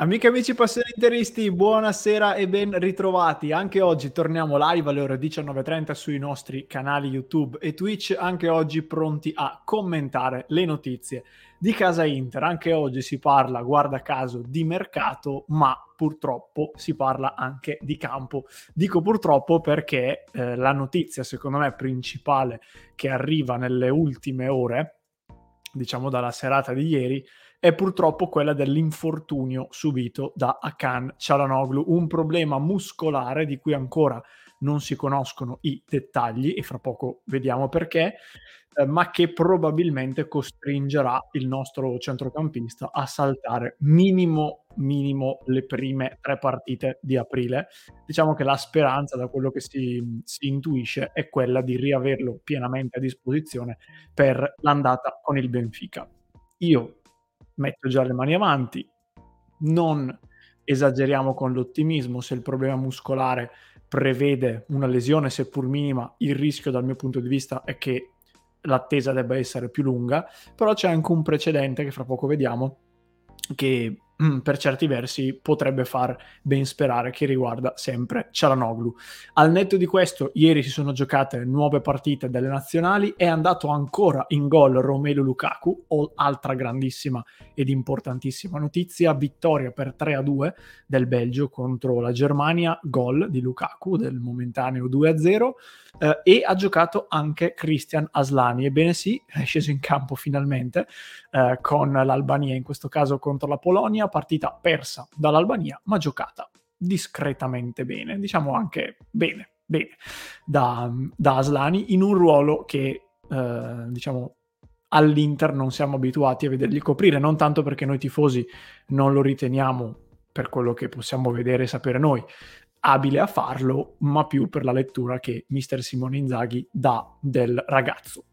Amiche e amici passioniteristi, buonasera e ben ritrovati. Anche oggi torniamo live alle ore 19.30 sui nostri canali YouTube e Twitch, anche oggi pronti a commentare le notizie di casa Inter. Anche oggi si parla, guarda caso, di mercato, ma purtroppo si parla anche di campo. Dico purtroppo perché eh, la notizia, secondo me, principale che arriva nelle ultime ore, diciamo dalla serata di ieri, è purtroppo quella dell'infortunio subito da Akan Cialanoglu, un problema muscolare di cui ancora non si conoscono i dettagli e fra poco vediamo perché, eh, ma che probabilmente costringerà il nostro centrocampista a saltare minimo, minimo le prime tre partite di aprile. Diciamo che la speranza, da quello che si, si intuisce, è quella di riaverlo pienamente a disposizione per l'andata con il Benfica. Io metto già le mani avanti, non esageriamo con l'ottimismo, se il problema muscolare prevede una lesione seppur minima, il rischio dal mio punto di vista è che l'attesa debba essere più lunga, però c'è anche un precedente che fra poco vediamo che per certi versi potrebbe far ben sperare che riguarda sempre Cialanoglu. Al netto di questo, ieri si sono giocate nuove partite delle nazionali, è andato ancora in gol Romelu Lukaku, altra grandissima ed importantissima notizia, vittoria per 3-2 del Belgio contro la Germania, gol di Lukaku del momentaneo 2-0 eh, e ha giocato anche Christian Aslani, ebbene sì, è sceso in campo finalmente eh, con l'Albania, in questo caso contro la Polonia, partita persa dall'Albania, ma giocata discretamente bene, diciamo anche bene, bene, da, da Aslani in un ruolo che, eh, diciamo, all'Inter non siamo abituati a vedergli coprire, non tanto perché noi tifosi non lo riteniamo per quello che possiamo vedere e sapere noi, abile a farlo, ma più per la lettura che mister Simone Inzaghi dà del ragazzo.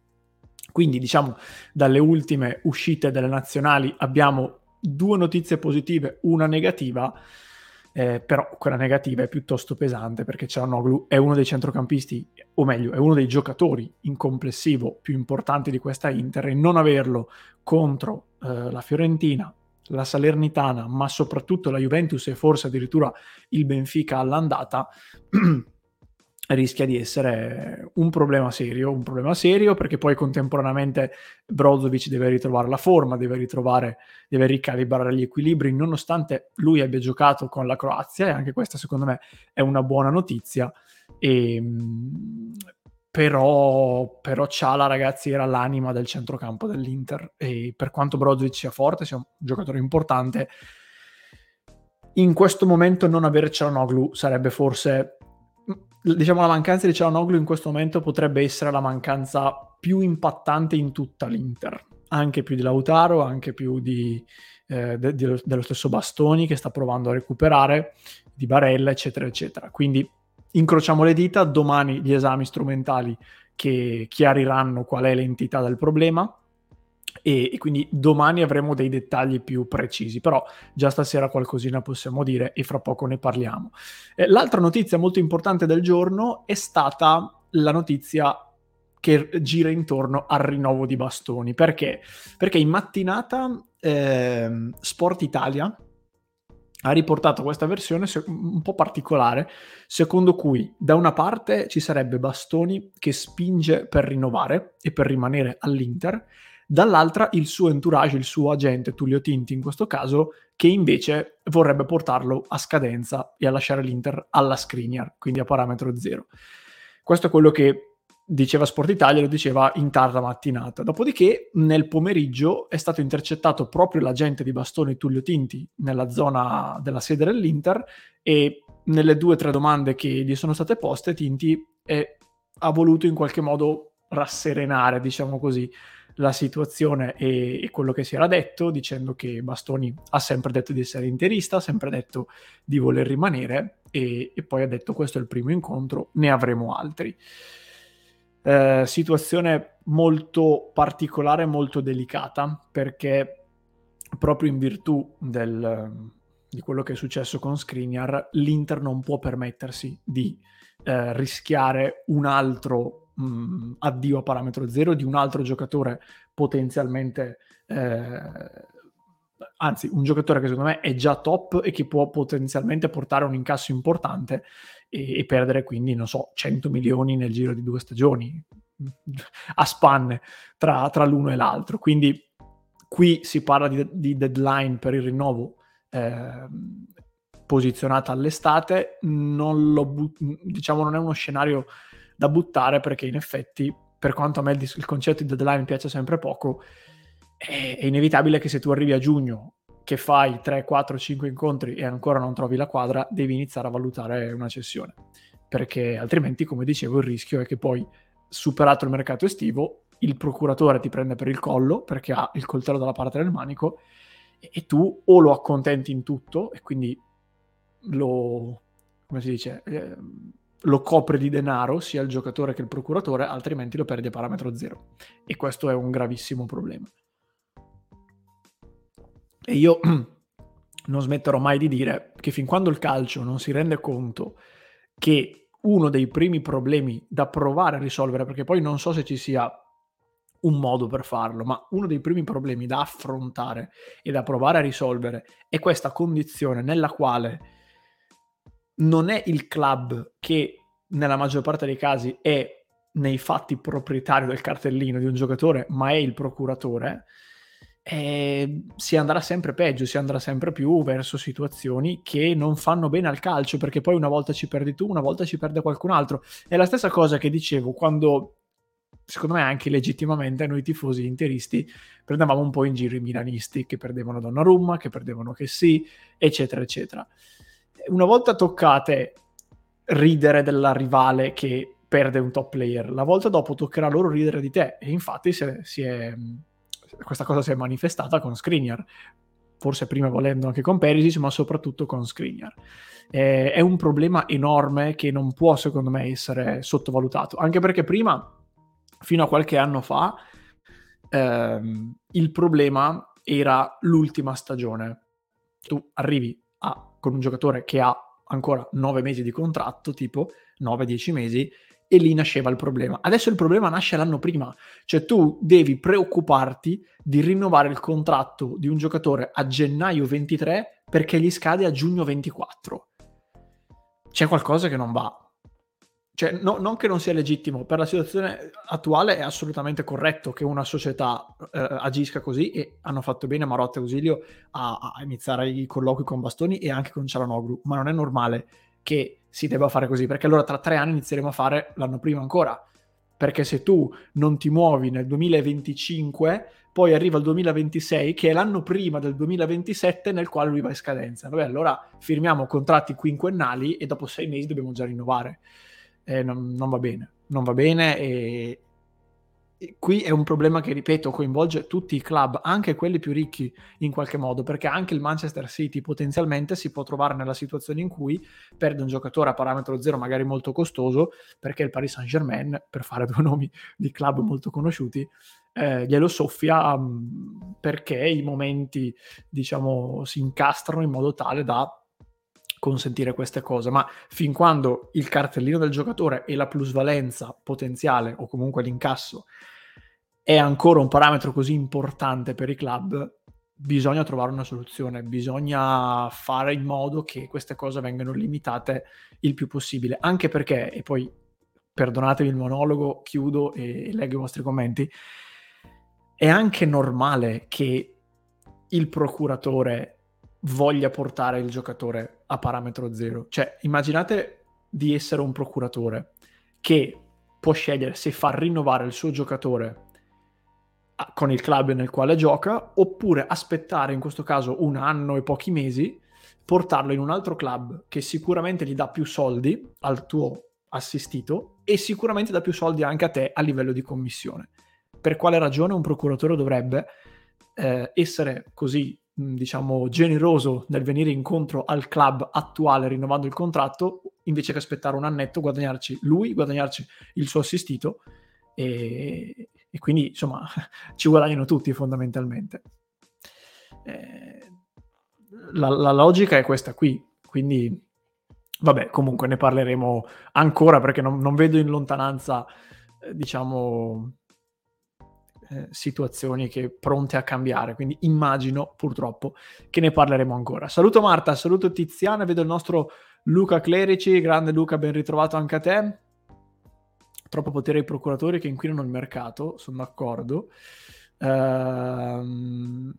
Quindi diciamo dalle ultime uscite delle nazionali abbiamo due notizie positive, una negativa, eh, però quella negativa è piuttosto pesante perché Cialanoglu è uno dei centrocampisti, o meglio, è uno dei giocatori in complessivo più importanti di questa Inter e non averlo contro eh, la Fiorentina, la Salernitana, ma soprattutto la Juventus e forse addirittura il Benfica all'andata rischia di essere un problema serio, un problema serio perché poi contemporaneamente Brozovic deve ritrovare la forma, deve ritrovare, deve ricalibrare gli equilibri, nonostante lui abbia giocato con la Croazia e anche questa secondo me è una buona notizia. E, ehm, però, però Ciala ragazzi era l'anima del centrocampo dell'Inter e per quanto Brozovic sia forte, sia un giocatore importante, in questo momento non avere Cialanoglu sarebbe forse diciamo la mancanza di Cialanoglu in questo momento potrebbe essere la mancanza più impattante in tutta l'Inter, anche più di Lautaro, anche più di, eh, de- de- dello stesso Bastoni che sta provando a recuperare, di Barella, eccetera, eccetera. Quindi incrociamo le dita, domani gli esami strumentali che chiariranno qual è l'entità del problema e, e, quindi domani avremo dei dettagli più precisi, però già stasera qualcosina possiamo dire e fra poco ne parliamo. Eh, l'altra notizia molto importante del giorno è stata la notizia che gira intorno al rinnovo di bastoni. Perché? Perché in mattinata eh, Sport Italia ha riportato questa versione un po' particolare, secondo cui da una parte ci sarebbe Bastoni che spinge per rinnovare e per rimanere all'Inter, dall'altra il suo entourage, il suo agente Tullio Tinti in questo caso, che invece vorrebbe portarlo a scadenza e a lasciare l'Inter alla Skriniar, quindi a parametro zero. Questo è quello che diceva Sport Italia, lo diceva in tarda mattinata. Dopodiché nel pomeriggio è stato intercettato proprio l'agente di bastoni Tullio Tinti nella zona della sede dell'Inter e nelle due o tre domande che gli sono state poste Tinti è, ha voluto in qualche modo rasserenare, diciamo così, la situazione e, e, quello che si era detto, dicendo che Bastoni ha sempre detto di essere interista, ha sempre detto di voler rimanere e, e poi ha detto questo è il primo incontro, ne avremo altri. Eh, situazione molto particolare, molto delicata, perché proprio in virtù del, di quello che è successo con Skriniar, l'Inter non può permettersi di eh, rischiare un altro mh, mm, addio a parametro zero di un altro giocatore potenzialmente eh, anzi un giocatore che secondo me è già top e che può potenzialmente portare un incasso importante e, e perdere quindi, non so, 100 milioni nel giro di due stagioni a spanne tra, tra l'uno e l'altro. Quindi qui si parla di, di deadline per il rinnovo eh, posizionata all'estate, non, lo but- diciamo, non è uno scenario da buttare perché in effetti, per quanto a me il, il concetto di deadline piace sempre poco, è, è inevitabile che se tu arrivi a giugno che fai 3, 4, 5 incontri e ancora non trovi la quadra, devi iniziare a valutare una cessione. Perché altrimenti, come dicevo, il rischio è che poi, superato il mercato estivo, il procuratore ti prende per il collo perché ha il coltello dalla parte del manico e tu o lo accontenti in tutto e quindi lo, come si dice, eh, lo copre di denaro sia il giocatore che il procuratore, altrimenti lo perdi a parametro zero. E questo è un gravissimo problema. E io non smetterò mai di dire che fin quando il calcio non si rende conto che uno dei primi problemi da provare a risolvere, perché poi non so se ci sia un modo per farlo, ma uno dei primi problemi da affrontare e da provare a risolvere è questa condizione nella quale non è il club che nella maggior parte dei casi è nei fatti proprietario del cartellino di un giocatore, ma è il procuratore, eh, si andrà sempre peggio, si andrà sempre più verso situazioni che non fanno bene al calcio, perché poi una volta ci perdi tu, una volta ci perde qualcun altro. È la stessa cosa che dicevo quando secondo me anche legittimamente noi tifosi interisti prendevamo un po' in giro i milanisti che perdevano Donnarumma, che perdevano che sì, eccetera, eccetera. Una volta toccate ridere della rivale che perde un top player, la volta dopo toccherà loro ridere di te e infatti è, si è, questa cosa si è manifestata con Skriniar, forse prima volendo anche con Perisic, ma soprattutto con Skriniar. Eh, è un problema enorme che non può secondo me essere sottovalutato, anche perché prima fino a qualche anno fa ehm, il problema era l'ultima stagione. Tu arrivi a, con un giocatore che ha ancora 9 mesi di contratto, tipo 9-10 mesi, e lì nasceva il problema. Adesso il problema nasce l'anno prima, cioè tu devi preoccuparti di rinnovare il contratto di un giocatore a gennaio 23 perché gli scade a giugno 24. C'è qualcosa che non va. Cioè, no, non che non sia legittimo, per la situazione attuale è assolutamente corretto che una società eh, agisca così e hanno fatto bene Marotta e Ausilio a, a, iniziare i colloqui con Bastoni e anche con Cialanoglu, ma non è normale che si debba fare così, perché allora tra tre anni inizieremo a fare l'anno prima ancora, perché se tu non ti muovi nel 2025, poi arriva il 2026, che è l'anno prima del 2027 nel quale lui va in scadenza. Vabbè, allora firmiamo contratti quinquennali e dopo sei mesi dobbiamo già rinnovare eh, non, non, va bene, non va bene e, e, qui è un problema che, ripeto, coinvolge tutti i club, anche quelli più ricchi in qualche modo, perché anche il Manchester City potenzialmente si può trovare nella situazione in cui perde un giocatore a parametro zero, magari molto costoso, perché il Paris Saint-Germain, per fare due nomi di club molto conosciuti, eh, glielo soffia um, perché i momenti, diciamo, si incastrano in modo tale da consentire queste cose, ma fin quando il cartellino del giocatore e la plusvalenza potenziale o comunque l'incasso è ancora un parametro così importante per i club, bisogna trovare una soluzione, bisogna fare in modo che queste cose vengano limitate il più possibile, anche perché, e poi perdonatemi il monologo, chiudo e leggo i vostri commenti, è anche normale che il procuratore voglia portare il giocatore a parametro zero. Cioè, immaginate di essere un procuratore che può scegliere se far rinnovare il suo giocatore con il club nel quale gioca oppure aspettare in questo caso un anno e pochi mesi portarlo in un altro club che sicuramente gli dà più soldi al tuo assistito e sicuramente dà più soldi anche a te a livello di commissione. Per quale ragione un procuratore dovrebbe eh, essere così diciamo, generoso nel venire incontro al club attuale rinnovando il contratto, invece che aspettare un annetto, guadagnarci lui, guadagnarci il suo assistito e, e quindi insomma ci guadagnano tutti fondamentalmente. Eh, la, la, logica è questa qui, quindi vabbè, comunque ne parleremo ancora perché non, non vedo in lontananza, eh, diciamo, eh, situazioni che pronte a cambiare, quindi immagino purtroppo che ne parleremo ancora. Saluto Marta, saluto Tiziana, vedo il nostro Luca Clerici, grande Luca, ben ritrovato anche a te. Troppo potere ai procuratori che inquinano il mercato, sono d'accordo. Ehm,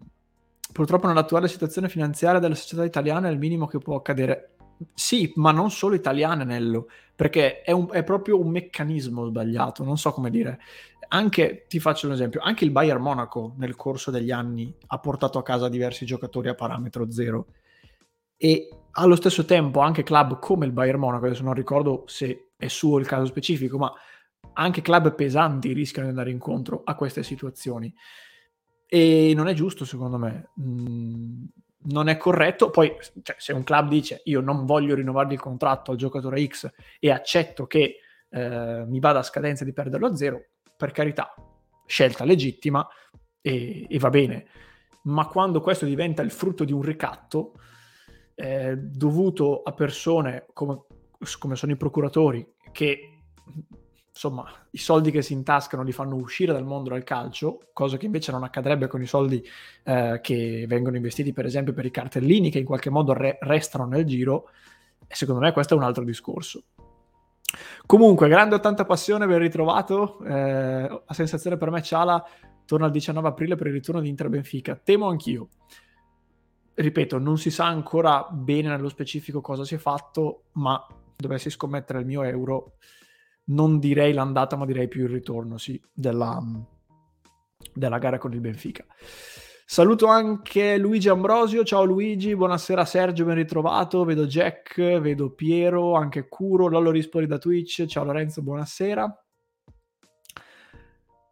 purtroppo nell'attuale situazione finanziaria della società italiana è il minimo che può accadere. Sì, ma non solo italiane, Nello, perché è, un, è, proprio un meccanismo sbagliato, non so come dire. Anche, ti faccio un esempio, anche il Bayern Monaco nel corso degli anni ha portato a casa diversi giocatori a parametro zero e allo stesso tempo anche club come il Bayern Monaco, adesso non ricordo se è suo il caso specifico, ma anche club pesanti rischiano di andare incontro a queste situazioni. E non è giusto, secondo me. Mm, non è corretto. Poi, cioè, se un club dice io non voglio rinnovare il contratto al giocatore X e accetto che eh, mi vada a scadenza di perderlo a zero, per carità, scelta legittima e, e va bene. Ma quando questo diventa il frutto di un ricatto eh, dovuto a persone come, come sono i procuratori che insomma, i soldi che si intascano li fanno uscire dal mondo del calcio, cosa che invece non accadrebbe con i soldi eh, che vengono investiti, per esempio, per i cartellini che in qualche modo re- restano nel giro. E secondo me questo è un altro discorso. Comunque, grande 80 passione, ben ritrovato. Eh, la sensazione per me, Ciala torna il 19 aprile per il ritorno di Inter Benfica. Temo anch'io. Ripeto, non si sa ancora bene nello specifico cosa si è fatto, ma dovessi scommettere il mio euro, non direi l'andata, ma direi più il ritorno, sì, della, della gara con il Benfica. Saluto anche Luigi Ambrosio, ciao Luigi, buonasera Sergio, ben ritrovato, vedo Jack, vedo Piero, anche Curo, Lollo Rispoli da Twitch, ciao Lorenzo, buonasera.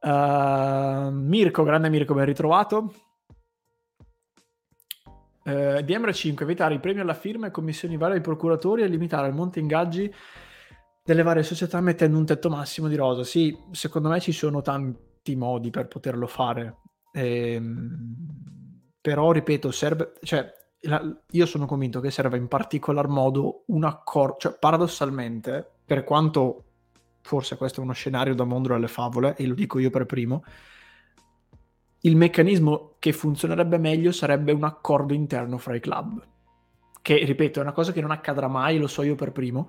Uh, Mirko, grande Mirko, ben ritrovato. Uh, eh, DMR5, evitare i premi alla firma e commissioni varie ai procuratori e limitare il monte ingaggi delle varie società mettendo un tetto massimo di rosa. Sì, secondo me ci sono tanti modi per poterlo fare. Ehm, però, ripeto, serve... Cioè, la, io sono convinto che serve in particolar modo un accordo... Cioè, paradossalmente, per quanto forse questo è uno scenario da mondo delle favole, e lo dico io per primo, il meccanismo che funzionerebbe meglio sarebbe un accordo interno fra i club. Che, ripeto, è una cosa che non accadrà mai, lo so io per primo,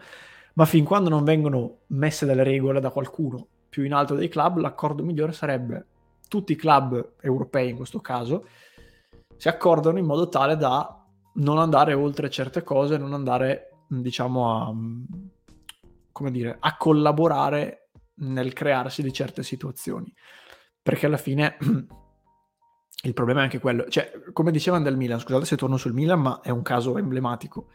ma fin quando non vengono messe delle regole da qualcuno più in alto dei club, l'accordo migliore sarebbe tutti i club europei in questo caso si accordano in modo tale da non andare oltre certe cose, non andare diciamo a come dire, a collaborare nel crearsi di certe situazioni. Perché alla fine il problema è anche quello, cioè, come dicevano del Milan, scusate se torno sul Milan, ma è un caso emblematico.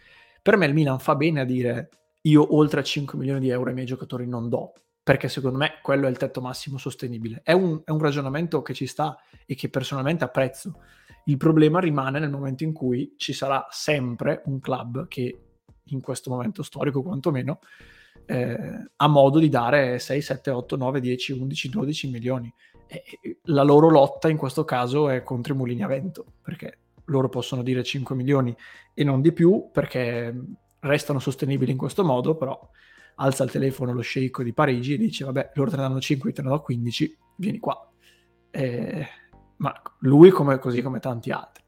Per me il Milan fa bene a dire io oltre a 5 milioni di euro ai miei giocatori non do, perché secondo me quello è il tetto massimo sostenibile. È un, è un ragionamento che ci sta e che personalmente apprezzo. Il problema rimane nel momento in cui ci sarà sempre un club che in questo momento storico quantomeno eh, ha modo di dare 6, 7, 8, 9, 10, 11, 12 milioni. E la loro lotta in questo caso è contro i mulini a vento, perché loro possono dire 5 milioni e non di più, perché restano sostenibili in questo modo, però alza il telefono lo sceicco di Parigi e dice vabbè loro te ne danno 5, io te ne do 15, vieni qua. Eh, ma lui come, così come tanti altri.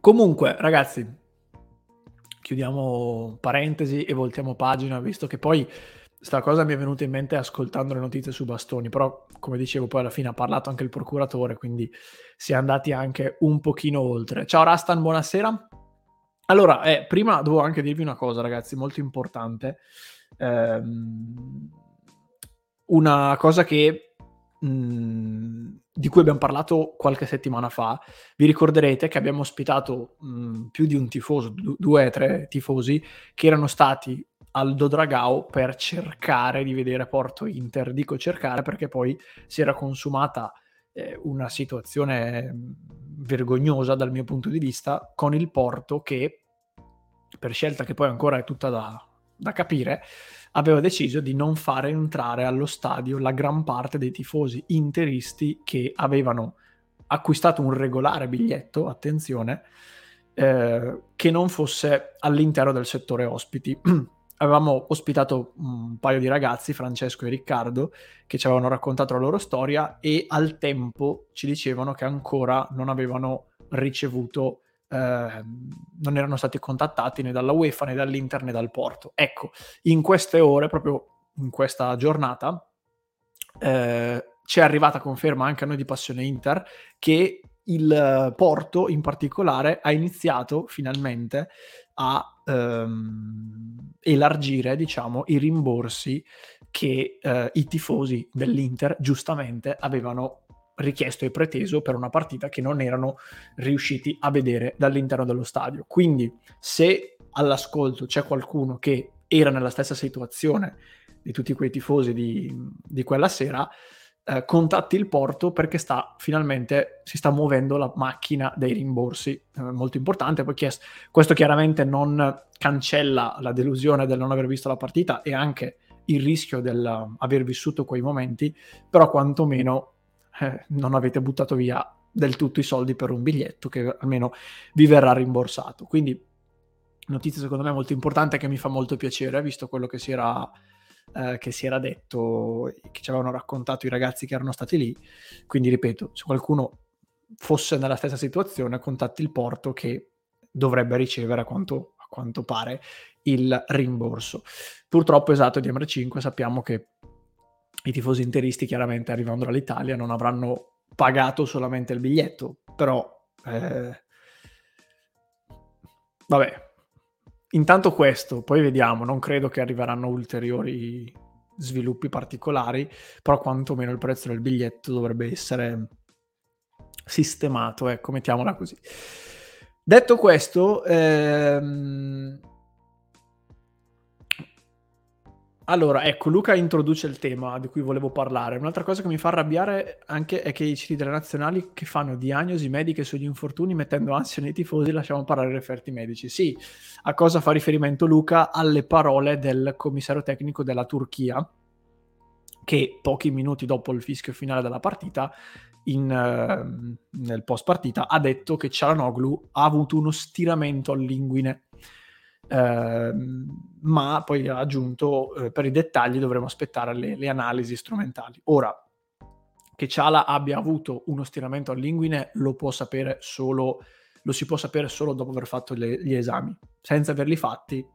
Comunque ragazzi, chiudiamo parentesi e voltiamo pagina, visto che poi sta cosa mi è venuta in mente ascoltando le notizie su Bastoni, però come dicevo poi alla fine ha parlato anche il procuratore, quindi si è andati anche un pochino oltre. Ciao Rastan, buonasera. Allora, eh, prima devo anche dirvi una cosa ragazzi, molto importante. Ehm, una cosa che mm, di cui abbiamo parlato qualche settimana fa. Vi ricorderete che abbiamo ospitato mh, più di un tifoso, due o tre tifosi, che erano stati Aldo Dragao per cercare di vedere Porto Inter. Dico cercare perché poi si era consumata eh, una situazione vergognosa dal mio punto di vista con il Porto che, per scelta che poi ancora è tutta da, da capire, aveva deciso di non fare entrare allo stadio la gran parte dei tifosi interisti che avevano acquistato un regolare biglietto, attenzione, eh, che non fosse all'interno del settore ospiti. avevamo ospitato un paio di ragazzi, Francesco e Riccardo, che ci avevano raccontato la loro storia e al tempo ci dicevano che ancora non avevano ricevuto, eh, non erano stati contattati né dalla UEFA né dall'Inter né dal Porto. Ecco, in queste ore, proprio in questa giornata, eh, ci è arrivata conferma anche a noi di Passione Inter che il Porto in particolare ha iniziato finalmente a ehm, elargire diciamo, i rimborsi che eh, i tifosi dell'Inter giustamente avevano richiesto e preteso per una partita che non erano riusciti a vedere dall'interno dello stadio. Quindi se all'ascolto c'è qualcuno che era nella stessa situazione di tutti quei tifosi di, di quella sera, eh, contatti il porto perché sta finalmente si sta muovendo la macchina dei rimborsi, eh, molto importante, perché questo chiaramente non cancella la delusione del non aver visto la partita e anche il rischio del aver vissuto quei momenti, però quantomeno eh, non avete buttato via del tutto i soldi per un biglietto che almeno vi verrà rimborsato. Quindi notizia secondo me molto importante che mi fa molto piacere, visto quello che si era, eh, che si era detto, che ci avevano raccontato i ragazzi che erano stati lì. Quindi ripeto, se qualcuno fosse nella stessa situazione, contatti il porto che dovrebbe ricevere a quanto, a quanto pare il rimborso. Purtroppo, esatto, di MR5 sappiamo che i tifosi interisti chiaramente arrivando dall'Italia non avranno pagato solamente il biglietto, però eh, vabbè, intanto questo, poi vediamo, non credo che arriveranno ulteriori sviluppi particolari, però quantomeno il prezzo del biglietto dovrebbe essere sistemato, ecco, mettiamola così. Detto questo, ehm, Allora, ecco, Luca introduce il tema di cui volevo parlare. Un'altra cosa che mi fa arrabbiare anche è che i siti delle nazionali che fanno diagnosi mediche sugli infortuni mettendo ansia nei tifosi lasciamo parlare i referti medici. Sì, a cosa fa riferimento Luca? Alle parole del commissario tecnico della Turchia, che pochi minuti dopo il fischio finale della partita, in, uh, nel post partita, ha detto che Cialanoglu ha avuto uno stiramento all'inguine eh, ma poi ha aggiunto eh, per i dettagli dovremo aspettare le, le, analisi strumentali. Ora, che Ciala abbia avuto uno stiramento all'inguine lo può sapere solo, lo si può sapere solo dopo aver fatto le, gli esami. Senza averli fatti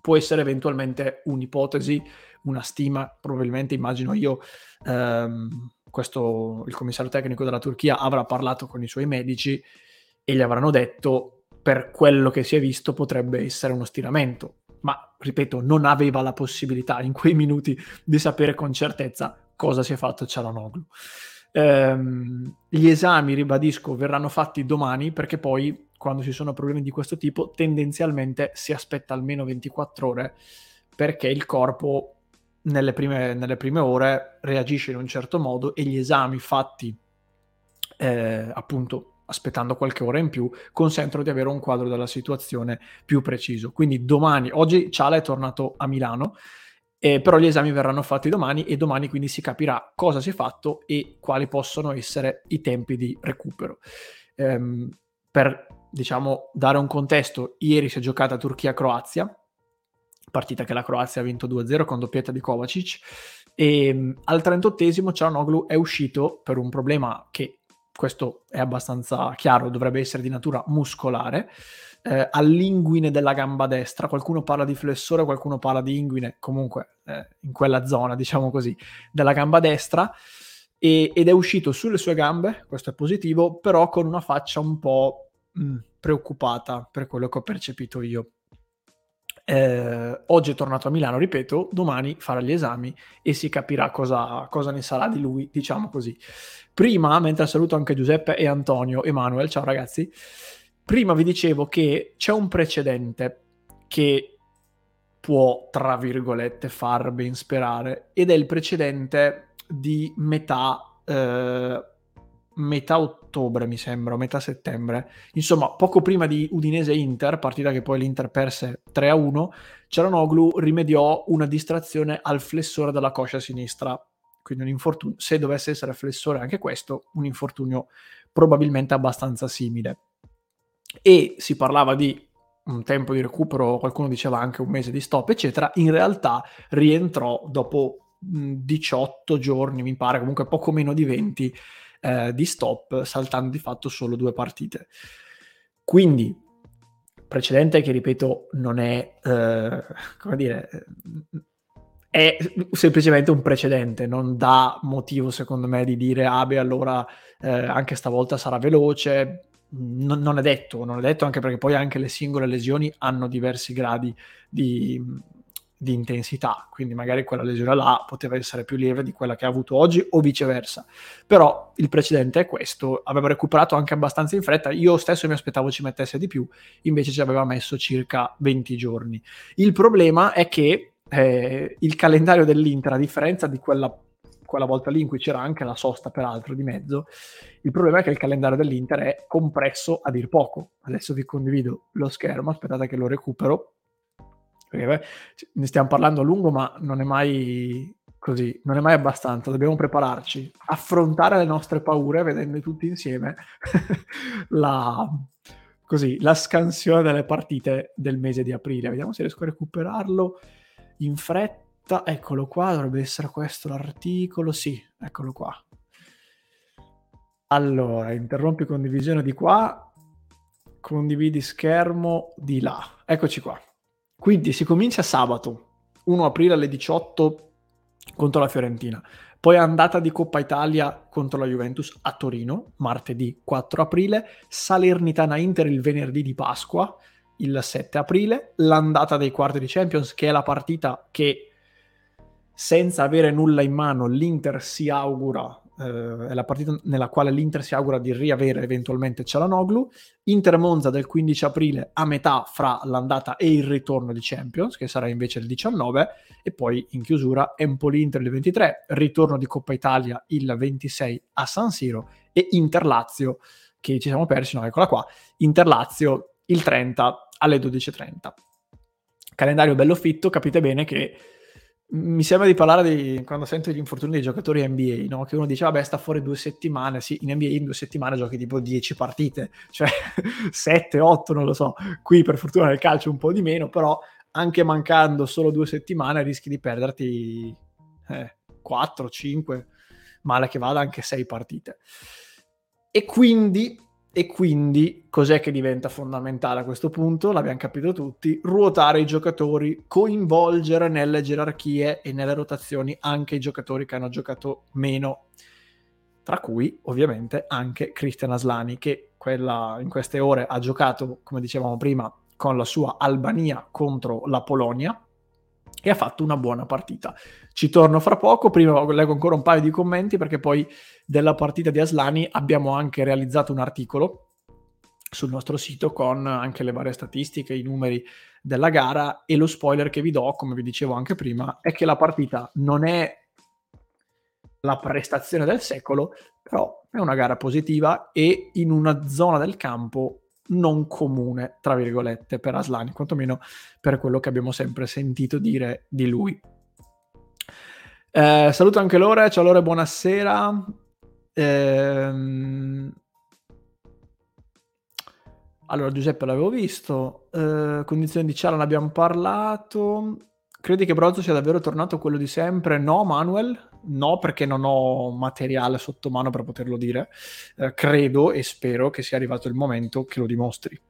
può essere eventualmente un'ipotesi, una stima, probabilmente immagino io, ehm, questo, il commissario tecnico della Turchia avrà parlato con i suoi medici e gli avranno detto per quello che si è visto potrebbe essere uno stiramento, ma ripeto, non aveva la possibilità in quei minuti di sapere con certezza cosa si è fatto Cialanoglu. Ehm, gli esami, ribadisco, verranno fatti domani perché poi quando ci sono problemi di questo tipo tendenzialmente si aspetta almeno 24 ore perché il corpo nelle prime, nelle prime ore reagisce in un certo modo e gli esami fatti eh, appunto aspettando qualche ora in più, consentono di avere un quadro della situazione più preciso. Quindi domani, oggi Ciala è tornato a Milano, eh, però gli esami verranno fatti domani e domani quindi si capirà cosa si è fatto e quali possono essere i tempi di recupero. Ehm, per diciamo dare un contesto, ieri si è giocata Turchia-Croazia, partita che la Croazia ha vinto 2-0 con doppietta di Kovacic e ehm, al 38esimo Cianoglu è uscito per un problema che questo è abbastanza chiaro, dovrebbe essere di natura muscolare, eh, all'inguine della gamba destra, qualcuno parla di flessore, qualcuno parla di inguine, comunque eh, in quella zona, diciamo così, della gamba destra, e, ed è uscito sulle sue gambe, questo è positivo, però con una faccia un po' mh, preoccupata per quello che ho percepito io. Eh, oggi è tornato a Milano, ripeto, domani farà gli esami e si capirà cosa, cosa ne sarà di lui, diciamo così. Prima, mentre saluto anche Giuseppe e Antonio, Emanuele, ciao ragazzi, prima vi dicevo che c'è un precedente che può, tra virgolette, far ben sperare, ed è il precedente di metà eh, metà ottobre, mi sembra, metà settembre. Insomma, poco prima di Udinese-Inter, partita che poi l'Inter perse 3-1, Cialanoglu rimediò una distrazione al flessore della coscia sinistra. Quindi un infortunio, se dovesse essere flessore anche questo, un infortunio probabilmente abbastanza simile. E si parlava di un tempo di recupero, qualcuno diceva anche un mese di stop, eccetera, in realtà rientrò dopo 18 giorni, mi pare, comunque poco meno di 20 eh, di stop, saltando di fatto solo due partite. Quindi, precedente che ripeto non è, eh, come dire, è semplicemente un precedente, non dà motivo secondo me di dire ah beh allora eh, anche stavolta sarà veloce, non, non, è detto, non è detto anche perché poi anche le singole lesioni hanno diversi gradi di, di intensità, quindi magari quella lesione là poteva essere più lieve di quella che ha avuto oggi o viceversa. Però il precedente è questo, aveva recuperato anche abbastanza in fretta, io stesso mi aspettavo ci mettesse di più, invece ci aveva messo circa 20 giorni. Il problema è che eh, il calendario dell'Inter, a differenza di quella quella volta lì in cui c'era anche la sosta peraltro di mezzo, il problema è che il calendario dell'Inter è compresso a dir poco. Adesso vi condivido lo schermo, aspettate che lo recupero, perché beh, ne stiamo parlando a lungo, ma non è mai così, non è mai abbastanza, dobbiamo prepararci, affrontare le nostre paure vedendo tutti insieme la, così, la scansione delle partite del mese di aprile. Vediamo se riesco a recuperarlo in fretta eccolo qua, dovrebbe essere questo l'articolo, sì, eccolo qua. Allora, interrompi condivisione di qua, condividi schermo di là. Eccoci qua. Quindi si comincia sabato, 1 aprile alle 18 contro la Fiorentina. Poi andata di Coppa Italia contro la Juventus a Torino, martedì 4 aprile, Salernitana Inter il venerdì di Pasqua, il 7 aprile, l'andata dei quarti di Champions, che è la partita che senza avere nulla in mano l'Inter si augura, eh, è la partita nella quale l'Inter si augura di riavere eventualmente Cialanoglu, Inter Monza del 15 aprile a metà fra l'andata e il ritorno di Champions, che sarà invece il 19, e poi in chiusura Empoli-Inter il 23, ritorno di Coppa Italia il 26 a San Siro e Inter-Lazio, che ci siamo persi, no, eccola qua, Inter-Lazio il 30 alle 12.30. Calendario bello fitto, capite bene che mi sembra di parlare di quando sento gli infortuni dei giocatori NBA, no? che uno dice, vabbè, sta fuori due settimane. Sì, in NBA in due settimane giochi tipo 10 partite, cioè 7, 8, non lo so. Qui per fortuna nel calcio un po' di meno, però anche mancando solo due settimane rischi di perderti eh, 4, 5, male che vada anche 6 partite. E quindi e quindi cos'è che diventa fondamentale a questo punto? L'abbiamo capito tutti, ruotare i giocatori, coinvolgere nelle gerarchie e nelle rotazioni anche i giocatori che hanno giocato meno, tra cui ovviamente anche Cristian Aslani che quella, in queste ore ha giocato, come dicevamo prima, con la sua Albania contro la Polonia e ha fatto una buona partita. Ci torno fra poco, prima leggo ancora un paio di commenti perché poi della partita di Aslani abbiamo anche realizzato un articolo sul nostro sito con anche le varie statistiche, i numeri della gara e lo spoiler che vi do, come vi dicevo anche prima, è che la partita non è la prestazione del secolo, però è una gara positiva e in una zona del campo non comune, tra virgolette, per Aslani, quantomeno per quello che abbiamo sempre sentito dire di lui. Eh, saluto anche Lore, ciao Lore, buonasera. Ehm... Allora, Giuseppe l'avevo visto, eh, condizioni di Ciala ne abbiamo parlato. Credi che Brozzo sia davvero tornato quello di sempre? No, Manuel, no, perché non ho materiale sotto mano per poterlo dire. Eh, credo e spero che sia arrivato il momento che lo dimostri,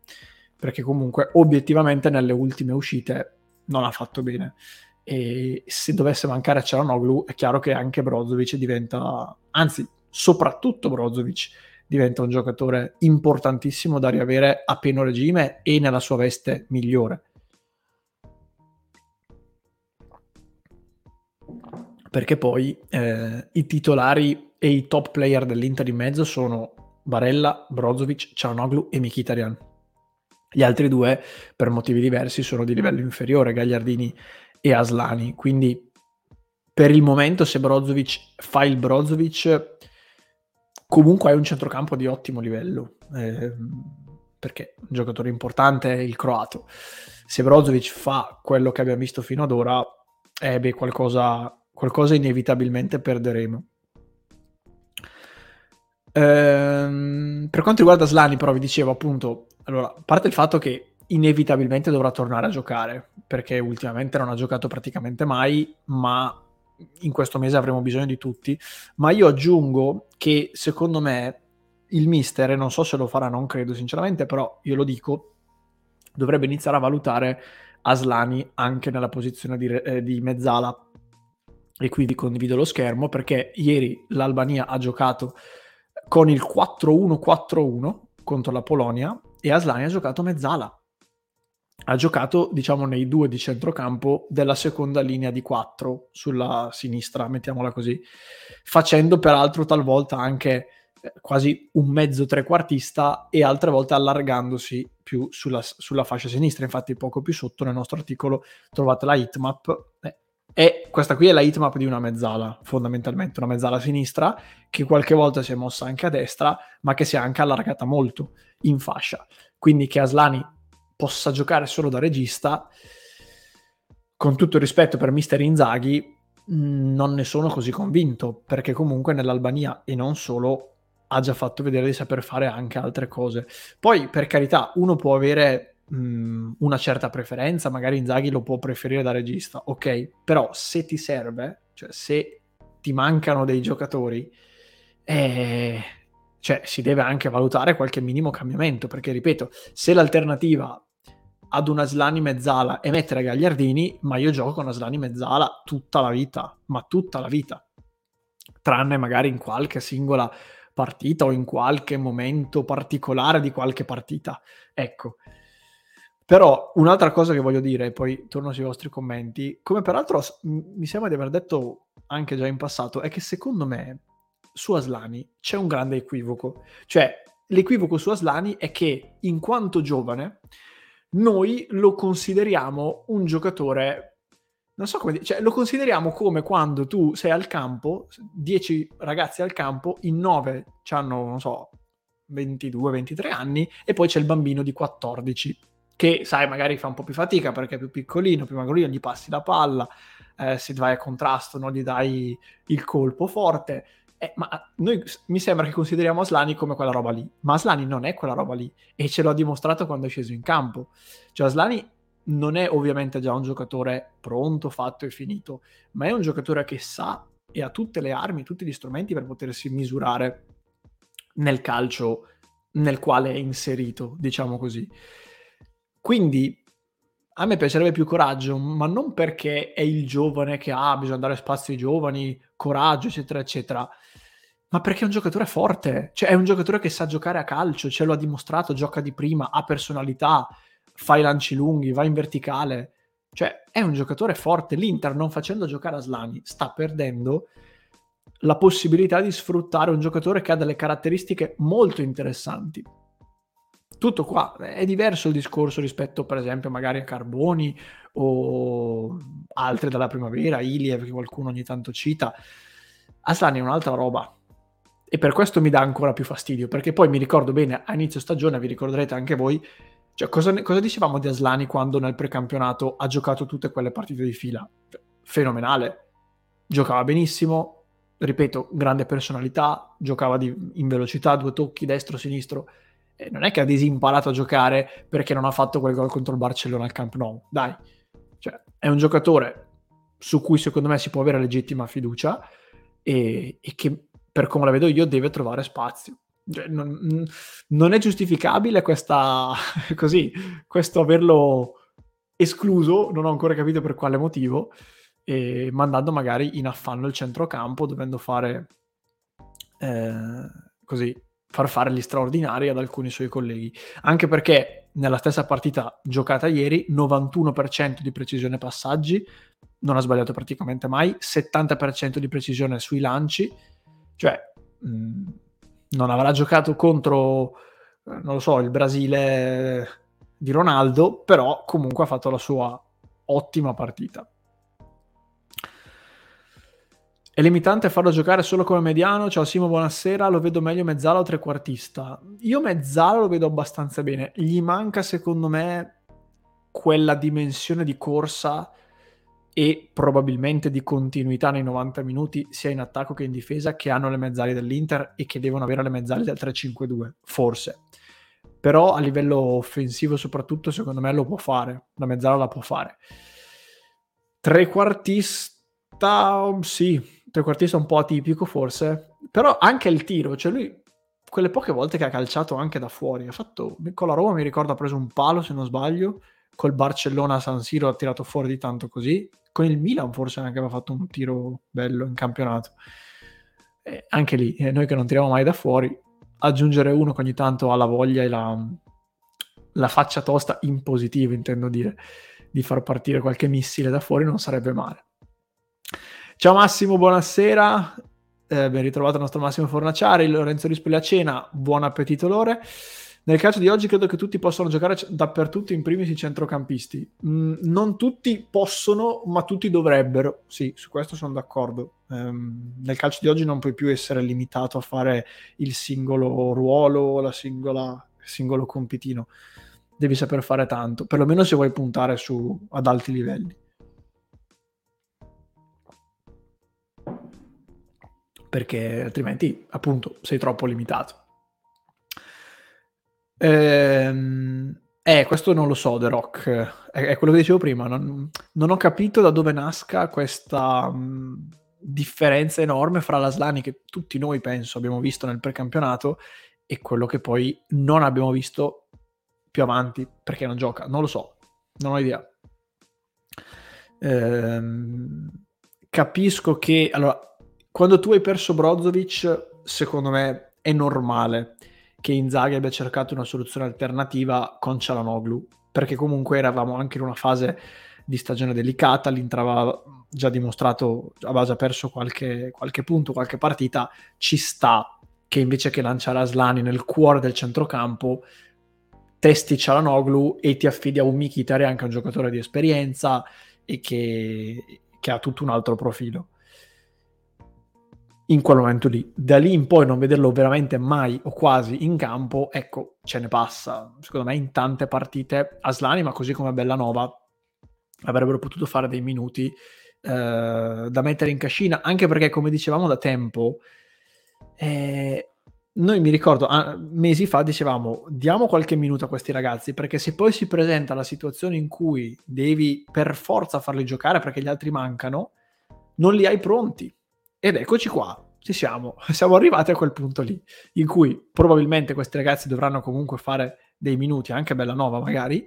perché comunque obiettivamente nelle ultime uscite non ha fatto bene. E se dovesse mancare Cialanoglu, è chiaro che anche Brozovic diventa, anzi, soprattutto Brozovic diventa un giocatore importantissimo da riavere a pieno regime e nella sua veste migliore. Perché poi eh, i titolari e i top player dell'Inter in mezzo sono Barella, Brozovic, Cianoglu e Mkhitaryan. Gli altri due, per motivi diversi, sono di livello inferiore, Gagliardini e Aslani. Quindi per il momento, se Brozovic fa il Brozovic, comunque hai un centrocampo di ottimo livello, eh, perché un giocatore importante è il croato. Se Brozovic fa quello che abbiamo visto fino ad ora, beh, qualcosa, qualcosa inevitabilmente perderemo. Ehm, per quanto riguarda Slani, però, vi dicevo appunto, allora, a parte il fatto che inevitabilmente dovrà tornare a giocare, perché ultimamente non ha giocato praticamente mai, ma in questo mese avremo bisogno di tutti. Ma io aggiungo che secondo me il mister, e non so se lo farà, non credo sinceramente, però io lo dico, dovrebbe iniziare a valutare Aslani anche nella posizione di, eh, di mezzala. E qui vi condivido lo schermo perché ieri l'Albania ha giocato con il 4-1-4-1 contro la Polonia e Aslani ha giocato mezzala. Ha giocato, diciamo, nei due di centrocampo della seconda linea di 4 sulla sinistra, mettiamola così, facendo peraltro talvolta anche eh, quasi un mezzo trequartista e altre volte allargandosi più sulla, sulla, fascia sinistra. Infatti, poco più sotto nel nostro articolo trovate la hitmap. Eh, e questa qui è la hitmap di una mezzala, fondamentalmente, una mezzala sinistra che qualche volta si è mossa anche a destra, ma che si è anche allargata molto in fascia. Quindi che Aslani possa giocare solo da regista, con tutto il rispetto per Mister Inzaghi, non ne sono così convinto, perché comunque nell'Albania e non solo ha già fatto vedere di saper fare anche altre cose. Poi, per carità, uno può avere mh, una certa preferenza, magari Inzaghi lo può preferire da regista, ok, però se ti serve, cioè se ti mancano dei giocatori, eh, cioè si deve anche valutare qualche minimo cambiamento, perché ripeto, se l'alternativa ad una Slani mezzala è mettere Gagliardini, ma io gioco con una Slani mezzala tutta la vita, ma tutta la vita. Tranne magari in qualche singola partita o in qualche momento particolare di qualche partita. Ecco. Però un'altra cosa che voglio dire, poi torno sui vostri commenti, come peraltro mi sembra di aver detto anche già in passato, è che secondo me su Aslani c'è un grande equivoco. Cioè, l'equivoco su Aslani è che in quanto giovane noi lo consideriamo un giocatore non so come dire, cioè lo consideriamo come quando tu sei al campo, 10 ragazzi al campo, in 9 hanno, non so, 22-23 anni e poi c'è il bambino di 14 che, sai, magari fa un po' più fatica perché è più piccolino, più magro, gli passi la palla, eh, se vai a contrasto non gli dai il colpo forte. Eh, ma noi mi sembra che consideriamo Aslani come quella roba lì, ma Aslani non è quella roba lì e ce l'ho dimostrato quando è sceso in campo. Cioè Aslani non è ovviamente già un giocatore pronto, fatto e finito, ma è un giocatore che sa e ha tutte le armi, tutti gli strumenti per potersi misurare nel calcio nel quale è inserito, diciamo così. Quindi a me piacerebbe più coraggio, ma non perché è il giovane che ha, bisogna dare spazio ai giovani, coraggio, eccetera, eccetera, ma perché è un giocatore forte, cioè è un giocatore che sa giocare a calcio, ce lo ha dimostrato, gioca di prima, ha personalità, fa i lanci lunghi, va in verticale. Cioè, è un giocatore forte. L'Inter, non facendo giocare a Slani, sta perdendo la possibilità di sfruttare un giocatore che ha delle caratteristiche molto interessanti. Tutto qua. È diverso il discorso rispetto, per esempio, magari a Carboni o altre dalla primavera, Iliev, che qualcuno ogni tanto cita. Aslani è un'altra roba. E per questo mi dà ancora più fastidio, perché poi mi ricordo bene, a inizio stagione, vi ricorderete anche voi, cioè, cosa, cosa, dicevamo di Aslani quando nel precampionato ha giocato tutte quelle partite di fila? Fenomenale. Giocava benissimo, ripeto, grande personalità, giocava di, in velocità, due tocchi destro-sinistro. Eh, non è che ha disimparato a giocare perché non ha fatto quel gol contro il Barcellona al Camp Nou, dai. Cioè, è un giocatore su cui secondo me si può avere legittima fiducia e, e che per come la vedo io deve trovare spazio. Cioè, non, non, è giustificabile questa, così, questo averlo escluso, non ho ancora capito per quale motivo, e mandando magari in affanno il centrocampo, dovendo fare eh, così, far fare gli straordinari ad alcuni suoi colleghi. Anche perché nella stessa partita giocata ieri, 91% di precisione passaggi, non ha sbagliato praticamente mai, 70% di precisione sui lanci, cioè... Mh, non avrà giocato contro, eh, non lo so, il Brasile di Ronaldo, però comunque ha fatto la sua ottima partita. È limitante farlo giocare solo come mediano. Ciao Simo, buonasera. Lo vedo meglio mezzala o trequartista. Io mezzala lo vedo abbastanza bene. Gli manca, secondo me, quella dimensione di corsa e probabilmente di continuità nei 90 minuti sia in attacco che in difesa che hanno le mezzali dell'Inter e che devono avere le mezzali del 3-5-2, forse. però a livello offensivo soprattutto secondo me lo può fare, la mezzala la può fare. Trequartista, sì, trequartista un po' atipico forse, però anche il tiro, cioè lui quelle poche volte che ha calciato anche da fuori, ha fatto, con la Roma mi ricordo ha preso un palo se non sbaglio, col Barcellona San Siro ha tirato fuori di tanto così, con il Milan forse anche aveva fatto un tiro bello in campionato. Eh, anche lì, eh, noi che non tiriamo mai da fuori, aggiungere uno che ogni tanto ha la voglia e la, la faccia tosta in positivo, intendo dire, di far partire qualche missile da fuori non sarebbe male. Ciao Massimo, buonasera. Eh, ben ritrovato il nostro Massimo Fornaciari, Lorenzo Rispoli a cena, buon appetito Lore. Nel caso di oggi credo che tutti possano giocare dappertutto, in primis i centrocampisti. Mm, non tutti possono, ma tutti dovrebbero. Sì, su questo sono d'accordo. Um, nel calcio di oggi non puoi più essere limitato a fare il singolo ruolo, la singola, il singolo compitino. Devi saper fare tanto, perlomeno se vuoi puntare su, ad alti livelli. Perché altrimenti, appunto, sei troppo limitato. Ehm, eh, questo non lo so, The Rock. È, quello che dicevo prima. Non, non, ho capito da dove nasca questa mh, differenza enorme fra l'Aslani che tutti noi, penso, abbiamo visto nel precampionato e quello che poi non abbiamo visto più avanti perché non gioca. Non lo so, non ho idea. Ehm, capisco che... Allora, quando tu hai perso Brozovic, secondo me è normale che Inzaghi abbia cercato una soluzione alternativa con Cialanoglu, perché comunque eravamo anche in una fase di stagione delicata, l'Inter aveva già dimostrato, aveva già perso qualche, qualche punto, qualche partita, ci sta che invece che lanciare Aslani nel cuore del centrocampo, testi Cialanoglu e ti affidi a un Mkhitaryan, anche un giocatore di esperienza e che, che ha tutto un altro profilo in quel momento lì. Da lì in poi non vederlo veramente mai o quasi in campo, ecco, ce ne passa. Secondo me in tante partite Aslani, ma così come Bellanova, avrebbero potuto fare dei minuti eh, da mettere in cascina, anche perché, come dicevamo da tempo, eh, noi mi ricordo, ah, mesi fa dicevamo, diamo qualche minuto a questi ragazzi, perché se poi si presenta la situazione in cui devi per forza farli giocare perché gli altri mancano, non li hai pronti ed eccoci qua, ci siamo, siamo arrivati a quel punto lì, in cui probabilmente questi ragazzi dovranno comunque fare dei minuti, anche bella nova magari,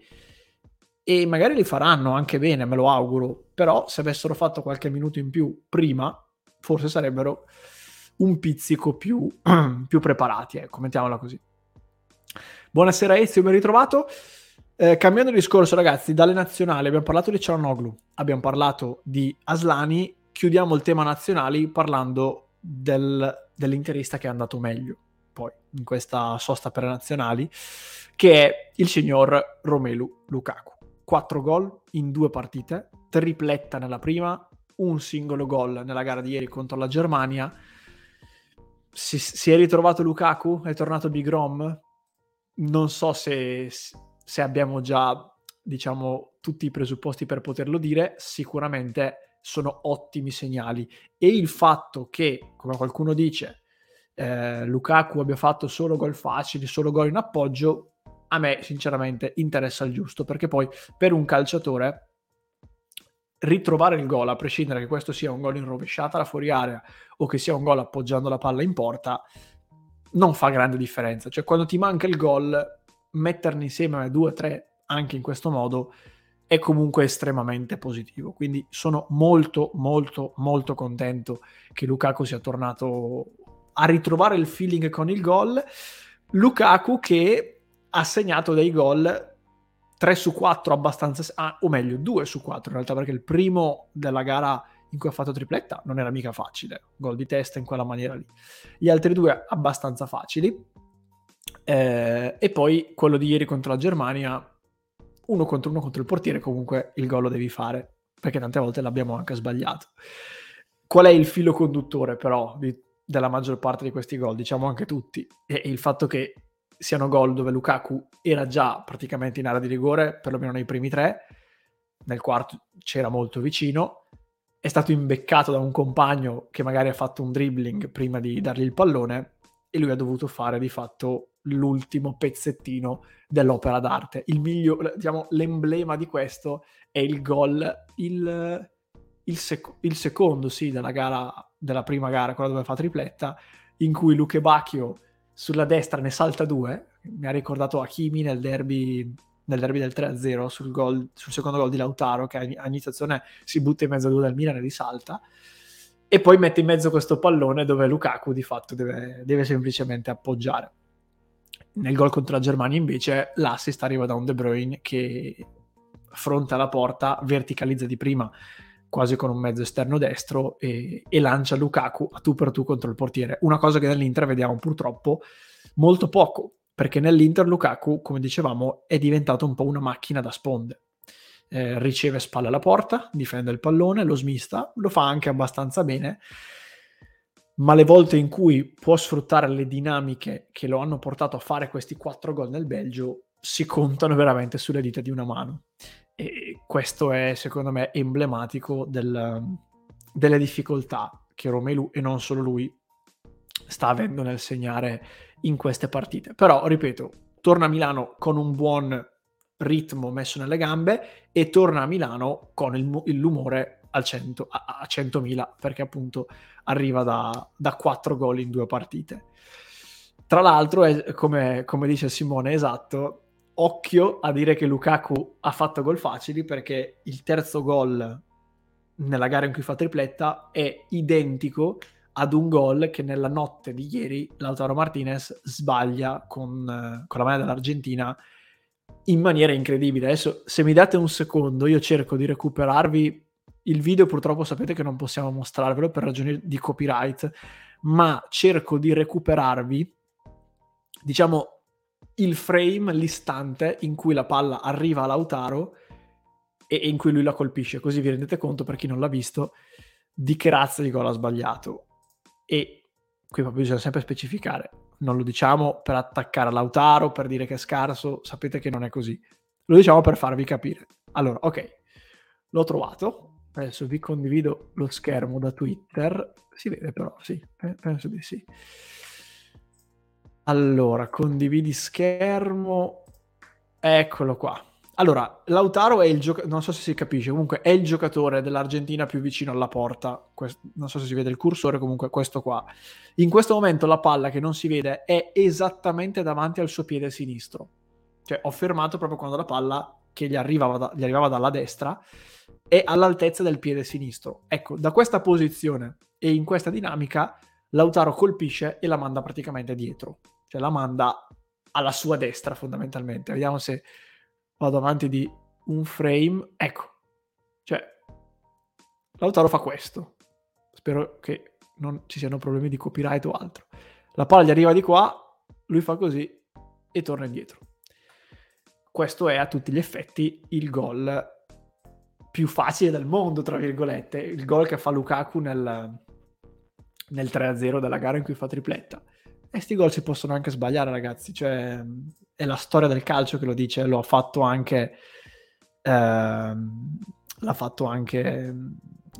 e magari li faranno anche bene, me lo auguro, però se avessero fatto qualche minuto in più prima, forse sarebbero un pizzico più, più preparati, ecco, mettiamola così. Buonasera Ezio, ben ritrovato. Eh, cambiando discorso, ragazzi, dalle nazionali abbiamo parlato di Cianoglu, abbiamo parlato di Aslani chiudiamo il tema nazionali parlando del, dell'interista che è andato meglio poi in questa sosta per le nazionali, che è il signor Romelu Lukaku. Quattro gol in due partite, tripletta nella prima, un singolo gol nella gara di ieri contro la Germania. Si, si è ritrovato Lukaku? È tornato Big Rom? Non so se, se abbiamo già, diciamo, tutti i presupposti per poterlo dire. Sicuramente sono ottimi segnali. E il fatto che, come qualcuno dice, eh, Lukaku abbia fatto solo gol facili, solo gol in appoggio, a me sinceramente interessa il giusto, perché poi per un calciatore ritrovare il gol, a prescindere che questo sia un gol in rovesciata alla fuori area o che sia un gol appoggiando la palla in porta, non fa grande differenza. Cioè quando ti manca il gol, metterne insieme due o tre anche in questo modo è comunque estremamente positivo. Quindi sono molto, molto, molto contento che Lukaku sia tornato a ritrovare il feeling con il gol. Lukaku che ha segnato dei gol 3 su 4 abbastanza, ah, o meglio 2 su 4 in realtà perché il primo della gara in cui ha fatto tripletta non era mica facile, gol di testa in quella maniera lì. Gli altri due abbastanza facili. Eh, e poi quello di ieri contro la Germania uno contro uno contro il portiere, comunque il gol lo devi fare, perché tante volte l'abbiamo anche sbagliato. Qual è il filo conduttore però di, della maggior parte di questi gol? Diciamo anche tutti, è il fatto che siano gol dove Lukaku era già praticamente in area di rigore, perlomeno nei primi tre, nel quarto c'era molto vicino, è stato imbeccato da un compagno che magari ha fatto un dribbling prima di dargli il pallone e lui ha dovuto fare di fatto l'ultimo pezzettino dell'opera d'arte. Il miglior, diciamo, l'emblema di questo è il gol, il, il, sec- il secondo, sì, della gara, della prima gara, quella dove fa tripletta, in cui Luke Bacchio sulla destra ne salta due, mi ha ricordato Hakimi nel derby, nel derby del 3-0 sul, gol, sul secondo gol di Lautaro, che a iniziazione si butta in mezzo a due del Milan e risalta, e poi mette in mezzo questo pallone dove Lukaku di fatto deve, deve semplicemente appoggiare. Nel gol contro la Germania invece l'assist arriva da un De Bruyne che fronta la porta, verticalizza di prima quasi con un mezzo esterno destro e, e, lancia Lukaku a tu per tu contro il portiere. Una cosa che nell'Inter vediamo purtroppo molto poco, perché nell'Inter Lukaku, come dicevamo, è diventato un po' una macchina da sponde. Eh, riceve spalle alla porta, difende il pallone, lo smista, lo fa anche abbastanza bene, ma le volte in cui può sfruttare le dinamiche che lo hanno portato a fare questi quattro gol nel Belgio si contano veramente sulle dita di una mano. E questo è, secondo me, emblematico del, delle difficoltà che Romelu, e non solo lui, sta avendo nel segnare in queste partite. Però, ripeto, torna a Milano con un buon ritmo messo nelle gambe e torna a Milano con il, l'umore al 100, a, a 100.000 perché appunto arriva da, da 4 gol in due partite. Tra l'altro, è, come, come dice Simone, esatto, occhio a dire che Lukaku ha fatto gol facili perché il terzo gol nella gara in cui fa tripletta è identico ad un gol che nella notte di ieri Lautaro Martinez sbaglia con, con la maglia dell'Argentina in maniera incredibile. Adesso, se mi date un secondo, io cerco di recuperarvi il video. Purtroppo sapete che non possiamo mostrarvelo per ragioni di copyright, ma cerco di recuperarvi, diciamo, il frame, l'istante in cui la palla arriva a Lautaro e, in cui lui la colpisce. Così vi rendete conto, per chi non l'ha visto, di che razza di gol ha sbagliato. E qui proprio bisogna sempre specificare. Non lo diciamo per attaccare Lautaro, per dire che è scarso, sapete che non è così. Lo diciamo per farvi capire. Allora, ok, l'ho trovato. Adesso vi condivido lo schermo da Twitter. Si vede però, sì, penso di sì. Allora, condividi schermo. Eccolo qua. Allora, Lautaro è il giocatore, non so se si capisce, comunque è il giocatore dell'Argentina più vicino alla porta. Quest- non so se si vede il cursore, comunque questo qua. In questo momento la palla che non si vede è esattamente davanti al suo piede sinistro. Cioè, ho fermato proprio quando la palla che gli arrivava, da- gli arrivava dalla destra è all'altezza del piede sinistro. Ecco, da questa posizione e in questa dinamica, Lautaro colpisce e la manda praticamente dietro cioè la manda alla sua destra fondamentalmente. Vediamo se vado avanti di un frame. Ecco, cioè Lautaro fa questo. Spero che non ci siano problemi di copyright o altro. La palla gli arriva di qua, lui fa così e torna indietro. Questo è a tutti gli effetti il gol più facile del mondo, tra virgolette, il gol che fa Lukaku nel, nel 3-0 della gara in cui fa tripletta. E sti gol si possono anche sbagliare, ragazzi. Cioè, è la storia del calcio che lo dice. Lo ha fatto anche. Ehm, l'ha fatto anche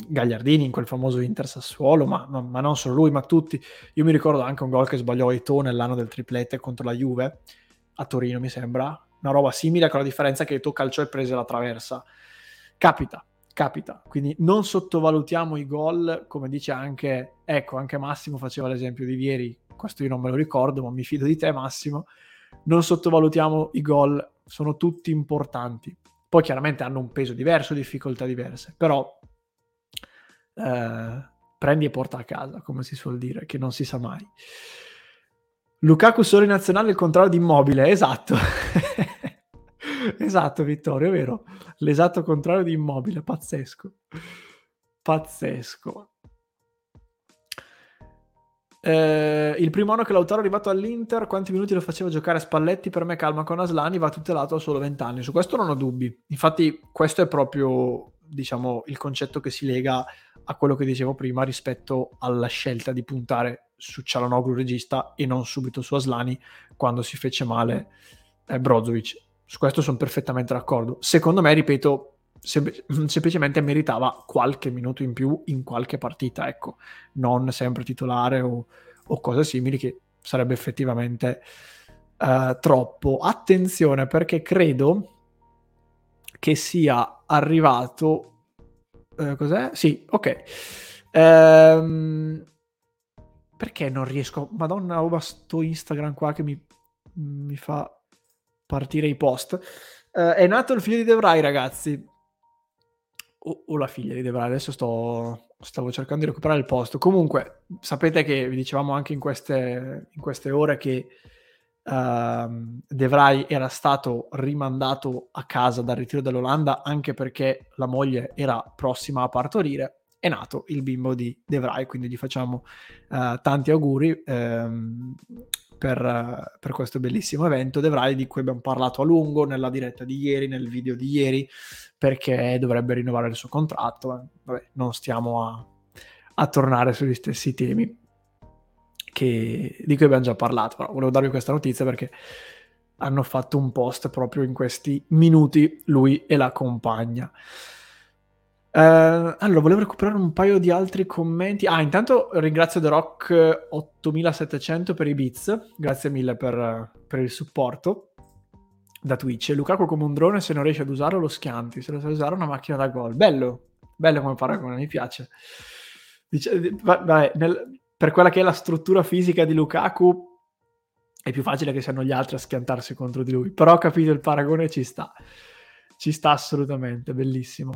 Gagliardini in quel famoso Inter Sassuolo, ma, ma, ma, non solo lui, ma tutti. Io mi ricordo anche un gol che sbagliò Eto'o nell'anno del triplete contro la Juve a Torino, mi sembra. Una roba simile, con la differenza che Eto'o calciò e prese la traversa. Capita, capita. Quindi non sottovalutiamo i gol, come dice anche, ecco, anche Massimo faceva l'esempio di Vieri questo io non me lo ricordo, ma mi fido di te Massimo, non sottovalutiamo i gol, sono tutti importanti. Poi chiaramente hanno un peso diverso, difficoltà diverse, però eh, prendi e porta a casa, come si suol dire, che non si sa mai. Lukaku solo in nazionale il contrario di Immobile, esatto. esatto Vittorio, è vero? L'esatto contrario di Immobile, pazzesco. Pazzesco. Eh, il primo anno che Lautaro è arrivato all'Inter, quanti minuti lo faceva giocare a Spalletti? Per me calma con Aslani, va tutelato a solo 20 anni. Su questo non ho dubbi. Infatti questo è proprio diciamo, il concetto che si lega a quello che dicevo prima rispetto alla scelta di puntare su Cialanoglu regista e non subito su Aslani quando si fece male eh, Brozovic. Su questo sono perfettamente d'accordo. Secondo me, ripeto, sem- semplicemente meritava qualche minuto in più in qualche partita, ecco, non sempre titolare o, o cose simili che sarebbe effettivamente uh, troppo. Attenzione perché credo che sia arrivato... Uh, cos'è? Sì, ok. Ehm, perché non riesco? Madonna, ho sto Instagram qua che mi, mi fa partire i post. Uh, è nato il figlio di Devrai, ragazzi. O, o, la figlia di Devrai, adesso sto, stavo cercando di recuperare il posto. Comunque, sapete che vi dicevamo anche in queste, in queste ore che uh, De Vrij era stato rimandato a casa dal ritiro dell'Olanda anche perché la moglie era prossima a partorire. È nato il bimbo di De Vrij, quindi gli facciamo uh, tanti auguri um, per, per, questo bellissimo evento. De Vrij di cui abbiamo parlato a lungo nella diretta di ieri, nel video di ieri, perché dovrebbe rinnovare il suo contratto. Vabbè, non stiamo a, a tornare sugli stessi temi che, di cui abbiamo già parlato, però volevo darvi questa notizia perché hanno fatto un post proprio in questi minuti, lui e la compagna. Uh, allora, volevo recuperare un paio di altri commenti. Ah, intanto ringrazio The Rock 8700 per i bits, grazie mille per, per il supporto da Twitch. Lukaku come un drone, se non riesce ad usarlo lo schianti, se lo sa usare una macchina da gol. Bello, bello come paragone, mi piace. Dice, vabbè, nel, per quella che è la struttura fisica di Lukaku è più facile che siano gli altri a schiantarsi contro di lui, però ho capito il paragone ci sta, ci sta assolutamente, bellissimo.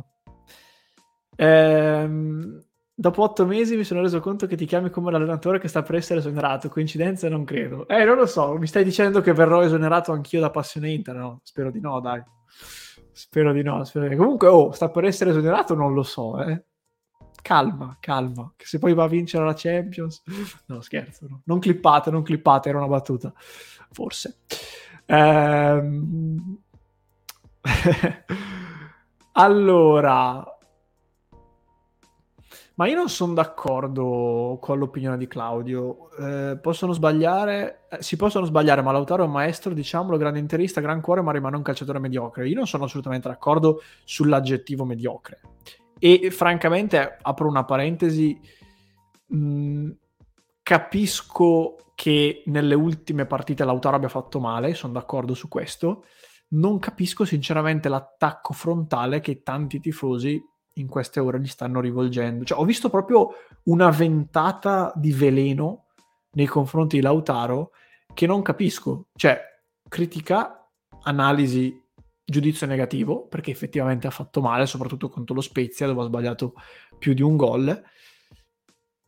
Ehm, dopo otto mesi mi sono reso conto che ti chiami come l'allenatore che sta per essere esonerato, coincidenza non credo. Eh, non lo so, mi stai dicendo che verrò esonerato anch'io da passione Inter, no? Spero di no, dai. Spero di no. Spero di... Comunque, oh, sta per essere esonerato, non lo so, eh calma, calma, che se poi va a vincere la Champions... No, scherzo, no. non clippate, non clippate, era una battuta, forse. Ehm... allora... Ma io non sono d'accordo con l'opinione di Claudio. Eh, possono sbagliare, eh, si possono sbagliare, ma Lautaro è un maestro, diciamolo, grande interista, gran cuore, ma rimane un calciatore mediocre. Io non sono assolutamente d'accordo sull'aggettivo mediocre. E francamente, apro una parentesi, mh, mm, capisco che nelle ultime partite Lautaro abbia fatto male, sono d'accordo su questo. Non capisco sinceramente l'attacco frontale che tanti tifosi in queste ore gli stanno rivolgendo. Cioè, ho visto proprio una ventata di veleno nei confronti di Lautaro che non capisco. Cioè, critica, analisi giudizio negativo perché effettivamente ha fatto male, soprattutto contro lo Spezia dove ha sbagliato più di un gol.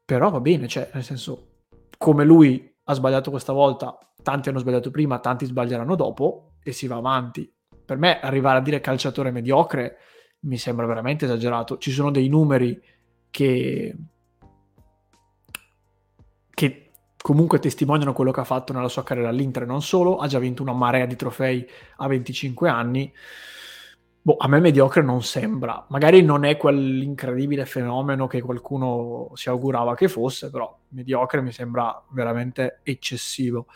Però va bene, cioè, nel senso, come lui ha sbagliato questa volta, tanti hanno sbagliato prima, tanti sbaglieranno dopo e si va avanti. Per me arrivare a dire calciatore mediocre mi sembra veramente esagerato. Ci sono dei numeri che che comunque testimoniano quello che ha fatto nella sua carriera all'Inter, non solo, ha già vinto una marea di trofei a 25 anni. Boh, a me mediocre non sembra. Magari non è quell'incredibile fenomeno che qualcuno si augurava che fosse, però mediocre mi sembra veramente eccessivo.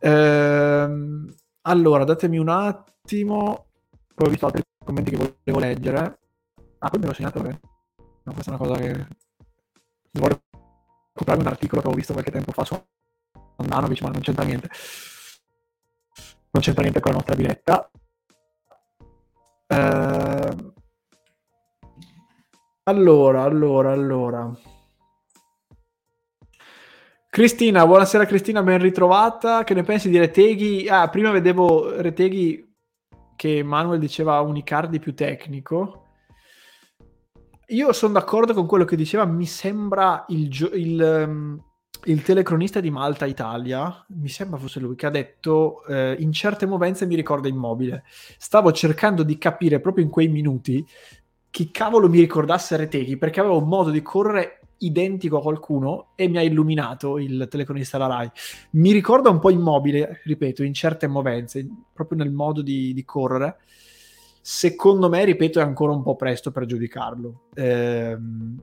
Ehm, allora, datemi un attimo. Poi visto altri commenti che volevo leggere. Ah, poi me l'ho segnato. No, questa è una cosa che voglio comprarmi un articolo che ho visto qualche tempo fa su Andanovic, ma non c'entra niente. Non c'entra niente con la nostra diretta. Eh... Allora, allora, allora. Cristina, buonasera Cristina, ben ritrovata. Che ne pensi di Reteghi? Ah, prima vedevo Reteghi che Manuel diceva un Icardi più tecnico io sono d'accordo con quello che diceva, mi sembra il, il, um, il, telecronista di Malta Italia, mi sembra fosse lui, che ha detto eh, in certe movenze mi ricorda immobile. Stavo cercando di capire proprio in quei minuti chi cavolo mi ricordasse Reteghi, perché aveva un modo di correre identico a qualcuno e mi ha illuminato il telecronista della RAI. Mi ricorda un po' immobile, ripeto, in certe movenze, proprio nel modo di, di correre Secondo me, ripeto, è ancora un po' presto per giudicarlo. Eh,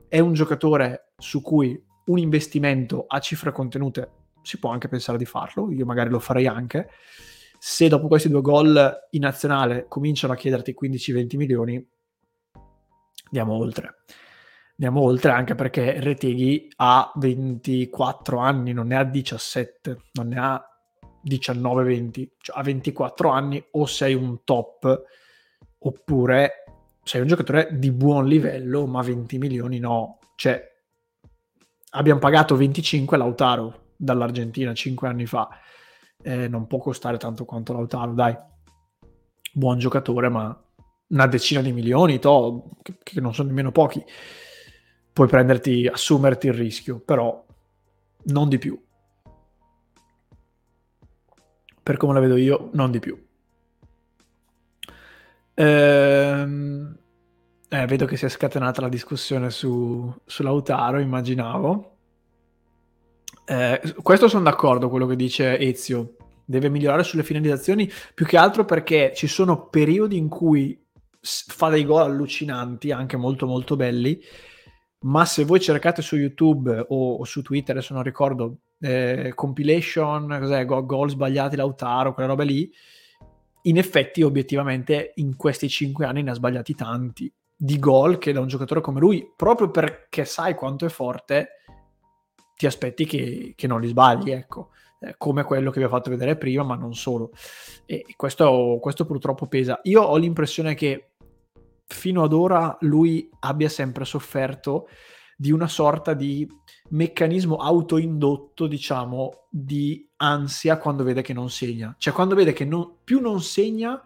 è un giocatore su cui un investimento a cifre contenute si può anche pensare di farlo, io magari lo farei anche. Se dopo questi due gol in nazionale cominciano a chiederti 15-20 milioni, andiamo oltre. Andiamo oltre anche perché Reteghi ha 24 anni, non ne ha 17, non ne ha 19-20, cioè ha 24 anni o sei un top oppure sei un giocatore di buon livello ma 20 milioni no, cioè abbiamo pagato 25 Lautaro dall'Argentina 5 anni fa, eh, non può costare tanto quanto Lautaro, dai, buon giocatore ma una decina di milioni, to, che, che non sono nemmeno pochi, puoi prenderti, assumerti il rischio, però non di più. Per come la vedo io, non di più. Ehm, eh, vedo che si è scatenata la discussione su, su Lautaro, immaginavo. Eh, questo sono d'accordo quello che dice Ezio. Deve migliorare sulle finalizzazioni più che altro perché ci sono periodi in cui fa dei gol allucinanti, anche molto molto belli, ma se voi cercate su YouTube o, o su Twitter, adesso non ricordo, eh, compilation, cos'è, gol, sbagliati Lautaro, quelle robe lì, in effetti obiettivamente in questi cinque anni ne ha sbagliati tanti di gol che da un giocatore come lui, proprio perché sai quanto è forte, ti aspetti che, che non li sbagli, ecco. Eh, come quello che vi ho fatto vedere prima, ma non solo. E questo, questo purtroppo pesa. Io ho l'impressione che fino ad ora lui abbia sempre sofferto di una sorta di meccanismo autoindotto, diciamo, di ansia quando vede che non segna. Cioè, quando vede che non, più non segna,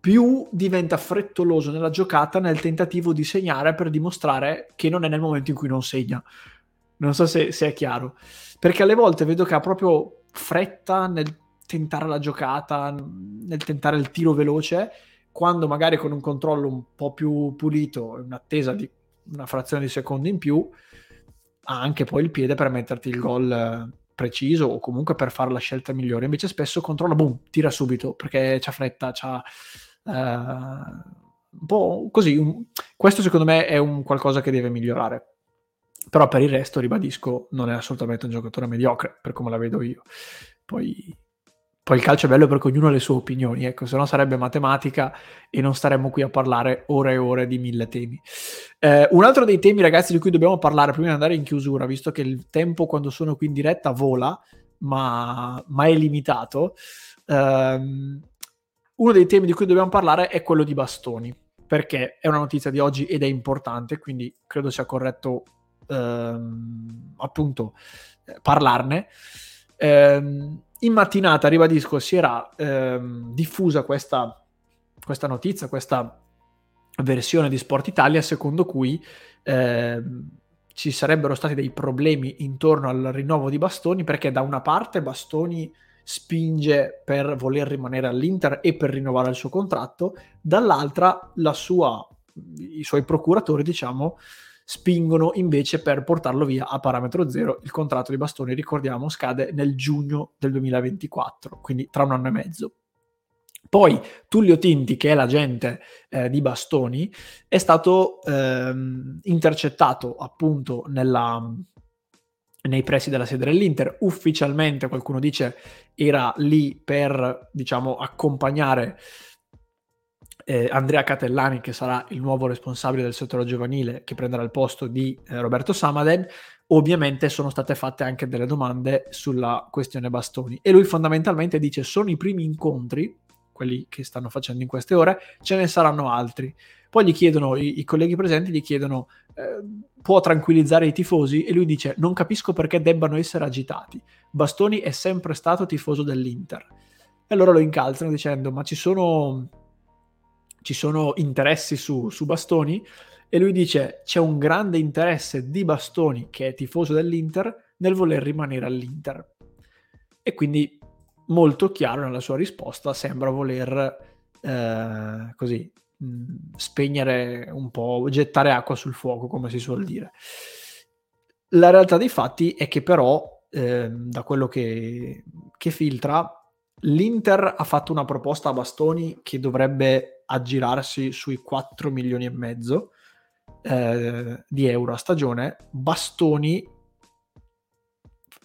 più diventa frettoloso nella giocata nel tentativo di segnare per dimostrare che non è nel momento in cui non segna. Non so se, se è chiaro. Perché alle volte vedo che ha proprio fretta nel tentare la giocata, nel tentare il tiro veloce, quando magari con un controllo un po' più pulito, in attesa di una frazione di secondo in più, ha anche poi il piede per metterti il gol eh, preciso o comunque per fare la scelta migliore. Invece spesso controlla, boom, tira subito perché c'ha fretta, c'ha... Uh, un po' così. Un... questo secondo me è un qualcosa che deve migliorare. Però per il resto, ribadisco, non è assolutamente un giocatore mediocre, per come la vedo io. Poi, poi il calcio è bello perché ognuno ha le sue opinioni, ecco, se no sarebbe matematica e non staremmo qui a parlare ore e ore di mille temi. Eh, un altro dei temi, ragazzi, di cui dobbiamo parlare prima di andare in chiusura, visto che il tempo quando sono qui in diretta vola, ma, ma è limitato, ehm, uno dei temi di cui dobbiamo parlare è quello di bastoni, perché è una notizia di oggi ed è importante, quindi credo sia corretto ehm, appunto eh, parlarne. Ehm, in mattinata, ribadisco, si era ehm, diffusa questa, questa, notizia, questa versione di Sport Italia, secondo cui ehm, ci sarebbero stati dei problemi intorno al rinnovo di Bastoni, perché da una parte Bastoni spinge per voler rimanere all'Inter e per rinnovare il suo contratto, dall'altra sua, i suoi procuratori, diciamo, spingono invece per portarlo via a parametro zero. Il contratto di Bastoni, ricordiamo, scade nel giugno del 2024, quindi tra un anno e mezzo. Poi Tullio Tinti, che è l'agente eh, di Bastoni, è stato ehm, intercettato appunto nella, nei pressi della sede dell'Inter. Ufficialmente qualcuno dice era lì per, diciamo, accompagnare eh, Andrea Catellani, che sarà il nuovo responsabile del settore giovanile, che prenderà il posto di eh, Roberto Samaden, ovviamente sono state fatte anche delle domande sulla questione bastoni. E lui fondamentalmente dice: sono i primi incontri, quelli che stanno facendo in queste ore, ce ne saranno altri. Poi gli chiedono, i, i colleghi presenti gli chiedono, eh, può tranquillizzare i tifosi? E lui dice, non capisco perché debbano essere agitati. Bastoni è sempre stato tifoso dell'Inter. E allora lo incalzano dicendo, ma ci sono ci sono interessi su, su Bastoni e lui dice c'è un grande interesse di Bastoni, che è tifoso dell'Inter, nel voler rimanere all'Inter. E quindi molto chiaro nella sua risposta, sembra voler eh, così spegnere un po', gettare acqua sul fuoco, come si suol dire. La realtà dei fatti è che però, eh, da quello che, che filtra, l'Inter ha fatto una proposta a Bastoni che dovrebbe aggirarsi sui 4 milioni e mezzo eh, di euro a stagione. Bastoni,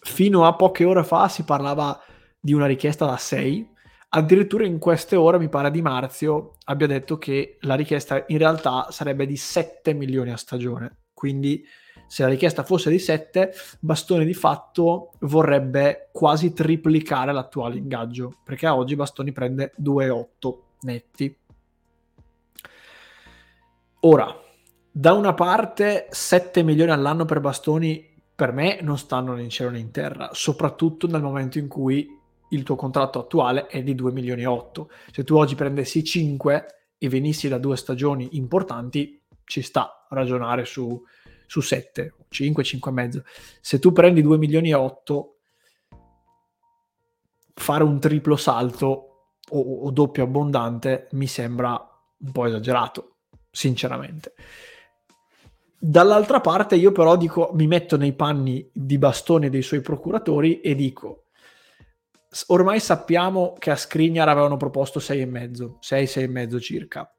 fino a poche ore fa si parlava di una richiesta da 6. Addirittura in queste ore, mi pare di Marzio, abbia detto che la richiesta in realtà sarebbe di 7 milioni a stagione. quindi se la richiesta fosse di 7, Bastoni di fatto vorrebbe quasi triplicare l'attuale ingaggio, perché oggi Bastoni prende 2,8 netti. Ora, da una parte 7 milioni all'anno per Bastoni per me non stanno né in cielo né in terra, soprattutto nel momento in cui il tuo contratto attuale è di 2 milioni e 8. Se tu oggi prendessi 5 e venissi da due stagioni importanti, ci sta a ragionare su, su 7, 5, 5 e mezzo. Se tu prendi 2 milioni e 8, fare un triplo salto o, o doppio abbondante mi sembra un po' esagerato, sinceramente. Dall'altra parte io però dico, mi metto nei panni di Bastone dei suoi procuratori e dico, ormai sappiamo che a Skriniar avevano proposto 6,5, 6, 6,5 circa.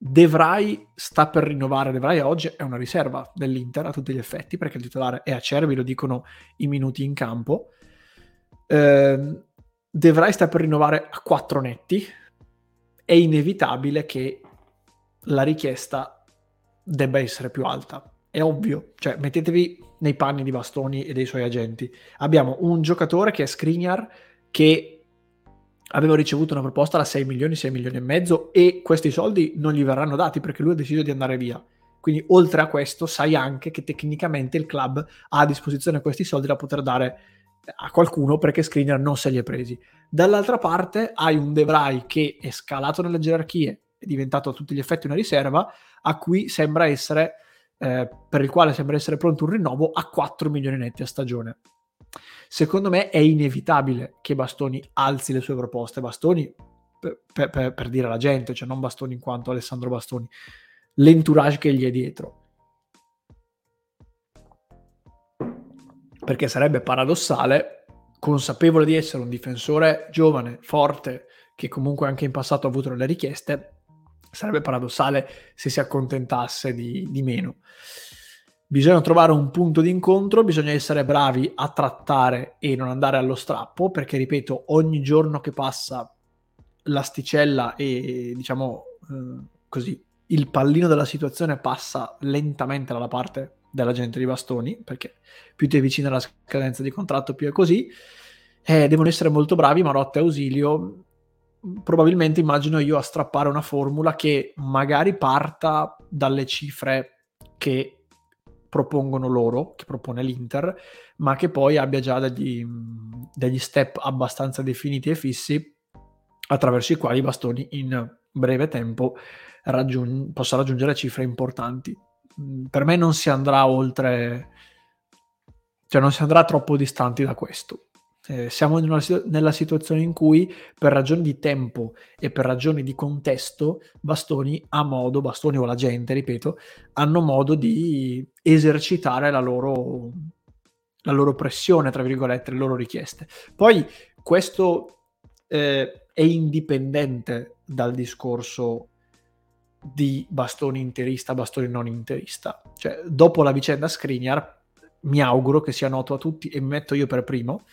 De Vrij sta per rinnovare, De oggi è una riserva dell'Inter a tutti gli effetti perché il titolare è Acerbi, lo dicono i minuti in campo. Eh, De sta per rinnovare a 4 netti, è inevitabile che la richiesta debba essere più alta. È ovvio, cioè mettetevi nei panni di Bastoni e dei suoi agenti. Abbiamo un giocatore che è Skriniar che aveva ricevuto una proposta da 6 milioni, 6 milioni e mezzo e questi soldi non gli verranno dati perché lui ha deciso di andare via. Quindi oltre a questo sai anche che tecnicamente il club ha a disposizione questi soldi da poter dare a qualcuno perché Skriniar non se li è presi. Dall'altra parte hai un De Vrij che è scalato nelle gerarchie, è diventato a tutti gli effetti una riserva, a cui sembra essere, eh, per il quale sembra essere pronto un rinnovo a 4 milioni netti a stagione. Secondo me è inevitabile che Bastoni alzi le sue proposte. Bastoni, per, per, per dire alla gente, cioè non Bastoni in quanto Alessandro Bastoni, l'entourage che gli è dietro. Perché sarebbe paradossale, consapevole di essere un difensore giovane, forte, che comunque anche in passato ha avuto delle richieste, sarebbe paradossale se si accontentasse di, di meno. Bisogna trovare un punto di incontro, bisogna essere bravi a trattare e non andare allo strappo, perché ripeto, ogni giorno che passa l'asticella e diciamo eh, così il pallino della situazione passa lentamente dalla parte della gente di bastoni, perché più ti avvicini alla scadenza di contratto, più è così. Eh, devono essere molto bravi, Marotta e Ausilio, probabilmente immagino io a strappare una formula che magari parta dalle cifre che propongono loro, che propone l'Inter, ma che poi abbia già degli, degli step abbastanza definiti e fissi attraverso i quali bastoni in breve tempo raggiung- possa raggiungere cifre importanti. Per me non si andrà oltre, cioè non si andrà troppo distanti da questo. Eh, siamo una, nella situazione in cui per ragioni di tempo e per ragioni di contesto Bastoni ha modo, Bastoni o la gente, ripeto, hanno modo di esercitare la loro, la loro pressione, tra virgolette, le loro richieste. Poi questo eh, è indipendente dal discorso di bastoni interista, bastoni non interista. Cioè, dopo la vicenda Skriniar, mi auguro che sia noto a tutti, e mi metto io per primo,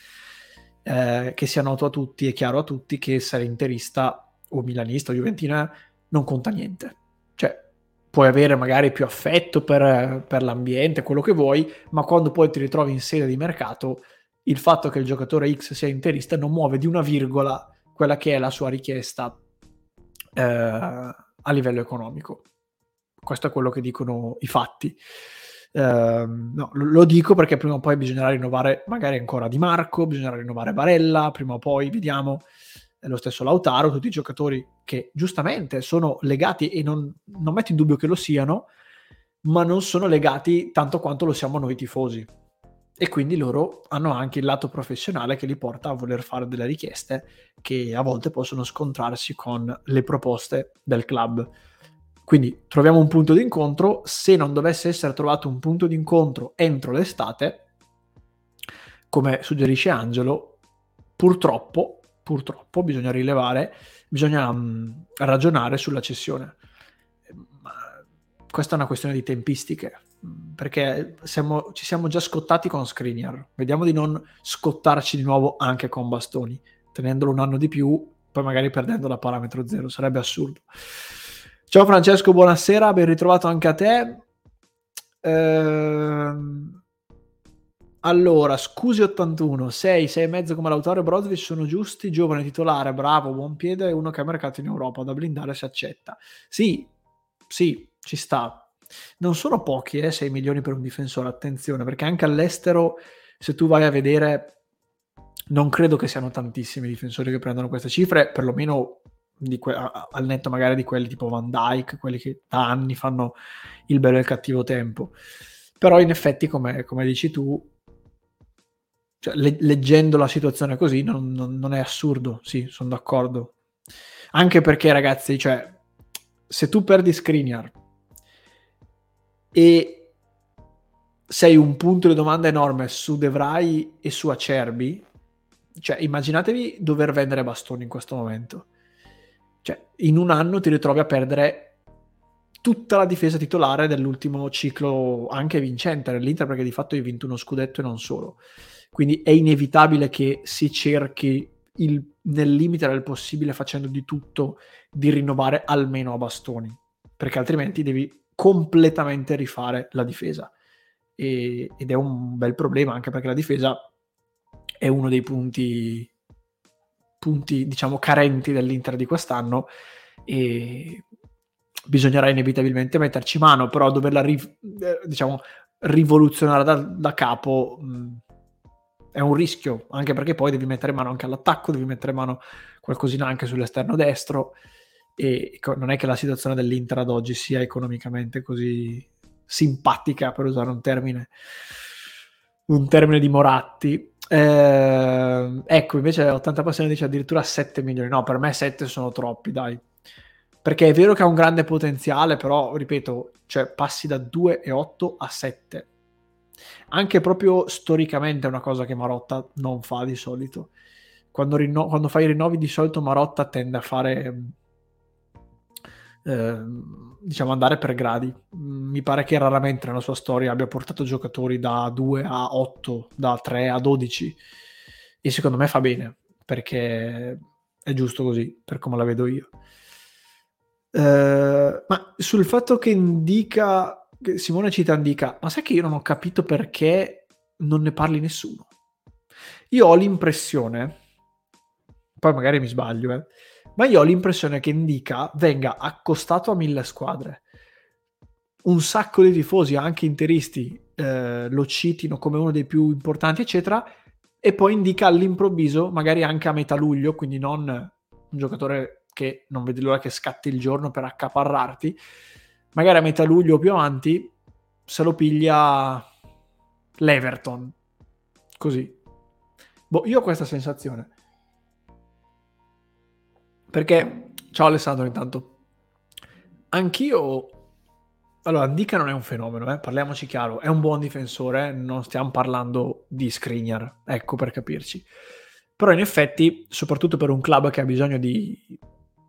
eh, che sia noto a tutti e chiaro a tutti che essere interista o milanista o juventina non conta niente. Cioè, puoi avere magari più affetto per, per l'ambiente, quello che vuoi, ma quando poi ti ritrovi in sede di mercato, il fatto che il giocatore X sia interista non muove di una virgola quella che è la sua richiesta eh, a livello economico. Questo è quello che dicono i fatti. Uh, no, lo dico perché prima o poi bisognerà rinnovare magari ancora Di Marco, bisognerà rinnovare Barella, prima o poi vediamo lo stesso Lautaro, tutti i giocatori che giustamente sono legati e non, non metto in dubbio che lo siano, ma non sono legati tanto quanto lo siamo noi tifosi. E quindi loro hanno anche il lato professionale che li porta a voler fare delle richieste che a volte possono scontrarsi con le proposte del club. Quindi troviamo un punto di incontro, se non dovesse essere trovato un punto di incontro entro l'estate, come suggerisce Angelo, purtroppo, purtroppo bisogna rilevare, bisogna um, ragionare sulla cessione. Questa è una questione di tempistiche, perché siamo, ci siamo già scottati con Skriniar, vediamo di non scottarci di nuovo anche con Bastoni, tenendolo un anno di più, poi magari perdendo la parametro zero, sarebbe assurdo. Ciao Francesco, buonasera, ben ritrovato anche a te. Ehm... Allora, scusi 81, 6, 6 e mezzo come l'autore Brozovic sono giusti, giovane titolare, bravo, buon piede, uno che ha mercato in Europa, da blindare si accetta. Sì, sì, ci sta. Non sono pochi, eh, 6 milioni per un difensore, attenzione, perché anche all'estero, se tu vai a vedere, non credo che siano tantissimi difensori che prendono queste cifre, perlomeno que- al netto magari di quelli tipo Van Dyke, quelli che da anni fanno il bello e il cattivo tempo. Però in effetti, come, come dici tu, cioè, le- leggendo la situazione così non, non, non è assurdo, sì, sono d'accordo. Anche perché, ragazzi, cioè, se tu perdi Skriniar e sei un punto di domanda enorme su De e su Acerbi, cioè immaginatevi dover vendere bastoni in questo momento. Cioè, in un anno ti ritrovi a perdere tutta la difesa titolare dell'ultimo ciclo anche vincente dell'Inter perché di fatto hai vinto uno scudetto e non solo. Quindi è inevitabile che si cerchi il, nel limite del possibile, facendo di tutto, di rinnovare almeno a bastoni, perché altrimenti devi completamente rifare la difesa. E, ed è un bel problema, anche perché la difesa è uno dei punti, punti diciamo, carenti dell'Inter di quest'anno e bisognerà inevitabilmente metterci mano, però doverla ri, eh, diciamo, rivoluzionare da, da capo mh, è un rischio, anche perché poi devi mettere mano anche all'attacco, devi mettere mano qualcosina anche sull'esterno destro e non è che la situazione dell'Inter ad oggi sia economicamente così simpatica, per usare un termine, un termine di Moratti. Eh, ecco, invece 80 passioni dice addirittura 7 milioni. No, per me 7 sono troppi, dai. Perché è vero che ha un grande potenziale, però, ripeto, cioè passi da 2,8 a 7 anche proprio storicamente è una cosa che Marotta non fa di solito. Quando, rinno- quando fai i rinnovi di solito Marotta tende a fare... Eh, diciamo andare per gradi. Mi pare che raramente nella sua storia abbia portato giocatori da 2 a 8, da 3 a 12 e secondo me fa bene perché è giusto così per come la vedo io. Uh, ma sul fatto che indica Simone Citan dica, ma sai che io non ho capito perché non ne parli nessuno? Io ho l'impressione, poi magari mi sbaglio, eh, ma io ho l'impressione che Indica venga accostato a mille squadre. Un sacco di tifosi, anche interisti, eh, lo citino come uno dei più importanti, eccetera, e poi indica all'improvviso, magari anche a metà luglio, quindi non un giocatore che non vedi l'ora che scatti il giorno per accaparrarti, magari a metà luglio o più avanti se lo piglia l'Everton. Così. Boh, io ho questa sensazione. Perché, ciao Alessandro intanto, anch'io... Allora, Dica non è un fenomeno, eh? parliamoci chiaro, è un buon difensore, non stiamo parlando di Skriniar, ecco per capirci. Però in effetti, soprattutto per un club che ha bisogno di,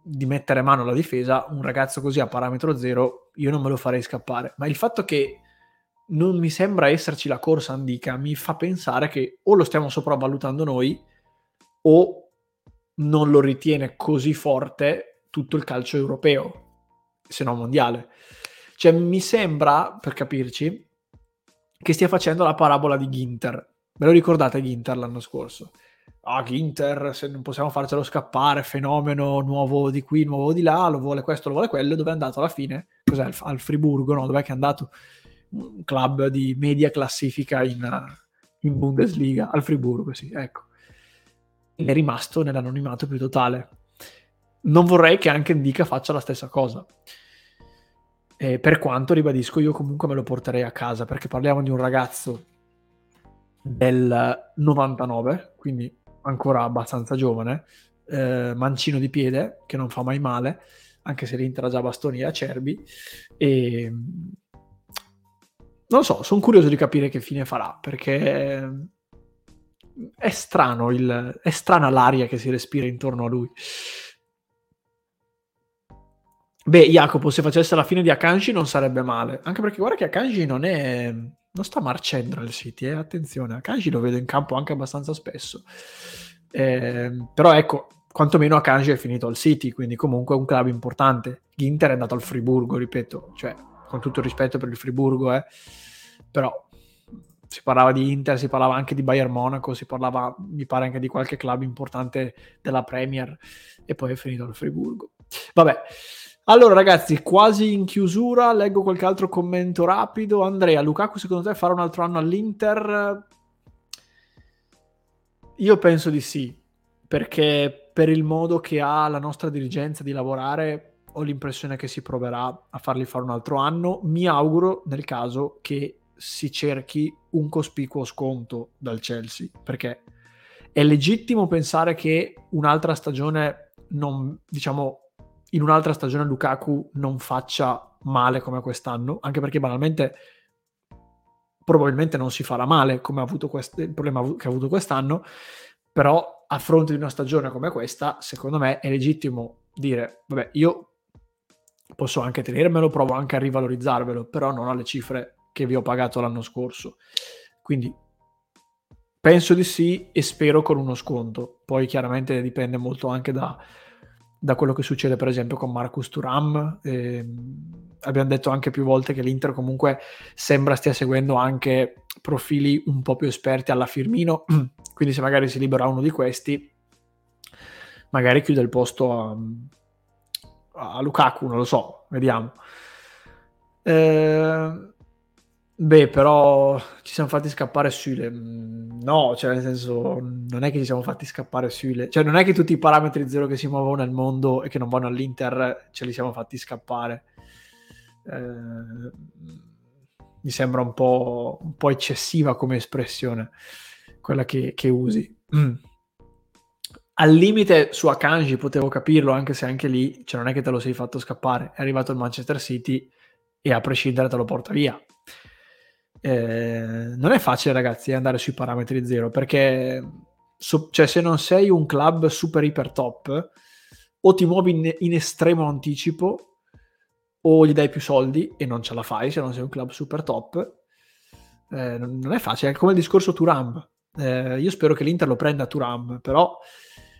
di mettere mano alla difesa, un ragazzo così a parametro zero, io non me lo farei scappare. Ma il fatto che non mi sembra esserci la corsa andica mi fa pensare che o lo stiamo sopravvalutando noi o non lo ritiene così forte tutto il calcio europeo, se no mondiale. Cioè mi sembra, per capirci, che stia facendo la parabola di Ginter. Me lo ricordate Ginter l'anno scorso? ah, Ginter, se non possiamo farcelo scappare, fenomeno nuovo di qui, nuovo di là, lo vuole questo, lo vuole quello, dove è andato alla fine? Cos'è? Al Friburgo, no? Dov'è che è andato? Un club di media classifica in, in Bundesliga, al Friburgo, sì, ecco. È rimasto nell'anonimato più totale. Non vorrei che anche Indica faccia la stessa cosa. E per quanto, ribadisco, io comunque me lo porterei a casa, perché parliamo di un ragazzo del 99, quindi ancora abbastanza giovane, eh, mancino di piede, che non fa mai male, anche se l'Inter ha già bastoni e acerbi. E non lo so, sono curioso di capire che fine farà, perché è strano, il, è strana l'aria che si respira intorno a lui. Beh, Jacopo, se facesse la fine di Akanji non sarebbe male, anche perché guarda che Akanji non è... non sta marcendo nel City, eh? attenzione, Akanji lo vedo in campo anche abbastanza spesso. Eh, però ecco, quantomeno Akanji è finito al City, quindi comunque è un club importante. Ginter è andato al Friburgo, ripeto, cioè con tutto il rispetto per il Friburgo, eh, però si parlava di Inter, si parlava anche di Bayern Monaco, si parlava, mi pare, anche di qualche club importante della Premier e poi è finito al Friburgo. Vabbè, allora ragazzi, quasi in chiusura, leggo qualche altro commento rapido. Andrea, Lukaku secondo te farà un altro anno all'Inter? Io penso di sì, perché per il modo che ha la nostra dirigenza di lavorare ho l'impressione che si proverà a fargli fare un altro anno. Mi auguro nel caso che si cerchi un cospicuo sconto dal Chelsea, perché è legittimo pensare che un'altra stagione non, diciamo, in un'altra stagione Lukaku non faccia male come quest'anno, anche perché banalmente probabilmente non si farà male come ha avuto quest- il problema che ha avuto quest'anno, però a fronte di una stagione come questa, secondo me è legittimo dire, vabbè, io posso anche tenermelo, provo anche a rivalorizzarvelo, però non alle cifre che vi ho pagato l'anno scorso. Quindi penso di sì e spero con uno sconto. Poi chiaramente dipende molto anche da, da quello che succede per esempio con Marcus Turam. Eh, abbiamo detto anche più volte che l'Inter comunque sembra stia seguendo anche profili un po' più esperti alla Firmino, quindi se magari si libera uno di questi, magari chiude il posto a, a Lukaku, non lo so, vediamo. Eh, Beh, però ci siamo fatti scappare Sule. Mm, no, cioè nel senso, non è che ci siamo fatti scappare Sule. Cioè non è che tutti i parametri zero che si muovono nel mondo e che non vanno all'Inter ce li siamo fatti scappare. Eh, mi sembra un po', un po', eccessiva come espressione quella che, che usi. Mm. Al limite su Akanji potevo capirlo, anche se anche lì cioè non è che te lo sei fatto scappare. È arrivato il Manchester City e a prescindere te lo porta via eh, non è facile, ragazzi, andare sui parametri zero perché so, cioè, se non sei un club super iper top, o ti muovi in, in, estremo anticipo, o gli dai più soldi e non ce la fai se non sei un club super top. Eh, non è facile, è come il discorso Turam. Eh, io spero che l'Inter lo prenda Turam, però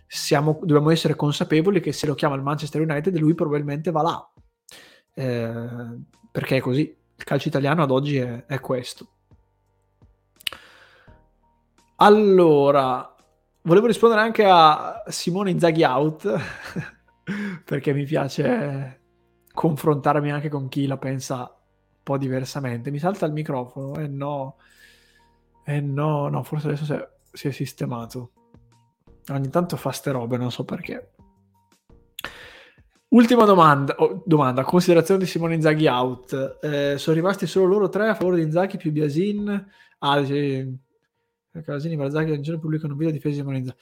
siamo, dobbiamo essere consapevoli che se lo chiama il Manchester United lui probabilmente va là. Eh, perché è così il calcio italiano ad oggi è, è questo. Allora, volevo rispondere anche a Simone Inzaghi out, perché mi piace confrontarmi anche con chi la pensa un po' diversamente. Mi salta il microfono, e eh no, eh no, no, forse adesso si è, si è sistemato. Ogni tanto fa ste robe, non so perché. Ultima domanda, oh, domanda, considerazione di Simone Inzaghi out. Eh, sono rimasti solo loro tre a favore di Inzaghi più Biasin. Ah, sì. Casini, Barzaghi, Angelo pubblicano un video difesa di Simone Inzaghi.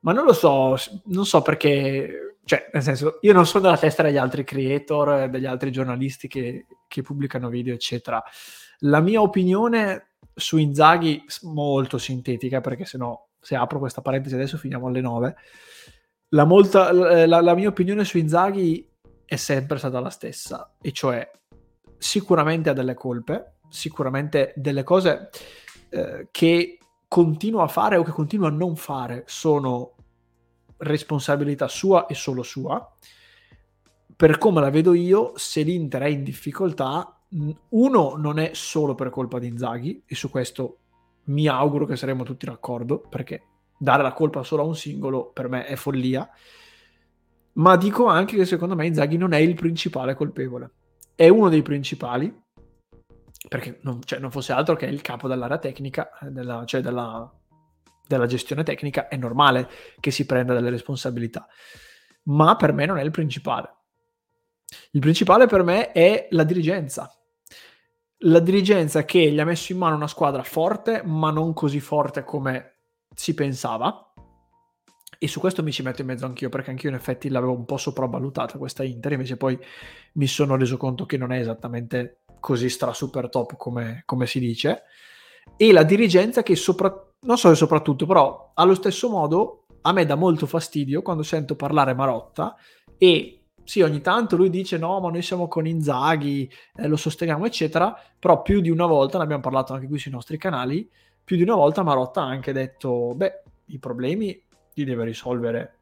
Ma non lo so, non so perché, cioè, nel senso, io non sono della testa degli altri creator, degli altri giornalisti che, che pubblicano video, eccetera. La mia opinione su Inzaghi, molto sintetica, perché se no, se apro questa parentesi adesso finiamo alle 9 la, molta, la, la, mia opinione su Inzaghi è sempre stata la stessa, e cioè sicuramente ha delle colpe, sicuramente delle cose eh, che continua a fare o che continua a non fare sono responsabilità sua e solo sua. Per come la vedo io, se l'Inter è in difficoltà, uno non è solo per colpa di Inzaghi, e su questo mi auguro che saremo tutti d'accordo, perché dare la colpa solo a un singolo per me è follia. Ma dico anche che secondo me Inzaghi non è il principale colpevole. È uno dei principali, perché non, cioè, non fosse altro che il capo dell'area tecnica, della, cioè della, della gestione tecnica, è normale che si prenda delle responsabilità. Ma per me non è il principale. Il principale per me è la dirigenza. La dirigenza che gli ha messo in mano una squadra forte, ma non così forte come si pensava. E su questo mi ci metto in mezzo anch'io, perché anch'io in effetti l'avevo un po' sopravvalutata questa Inter, invece poi mi sono reso conto che non è esattamente così stra super top come, come si dice. E la dirigenza che sopra, non so se soprattutto, però allo stesso modo a me dà molto fastidio quando sento parlare Marotta e sì, ogni tanto lui dice no, ma noi siamo con Inzaghi, eh, lo sosteniamo, eccetera, però più di una volta, ne abbiamo parlato anche qui sui nostri canali, più di una volta Marotta ha anche detto, beh, i problemi li deve risolvere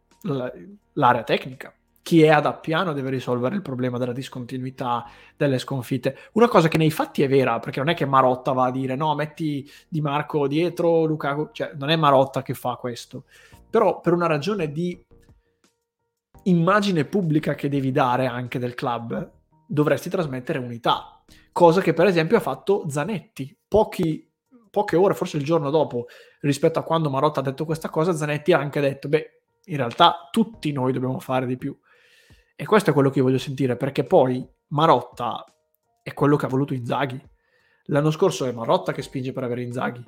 l'area tecnica, chi è ad Appiano deve risolvere il problema della discontinuità delle sconfitte. Una cosa che nei fatti è vera, perché non è che Marotta va a dire no, metti Di Marco dietro, Lukaku, cioè non è Marotta che fa questo, però per una ragione di immagine pubblica che devi dare anche del club, dovresti trasmettere unità, cosa che per esempio ha fatto Zanetti. Pochi, poche ore, forse il giorno dopo, rispetto a quando Marotta ha detto questa cosa, Zanetti ha anche detto, beh, in realtà tutti noi dobbiamo fare di più. E questo è quello che io voglio sentire, perché poi Marotta è quello che ha voluto Inzaghi. L'anno scorso è Marotta che spinge per avere Inzaghi,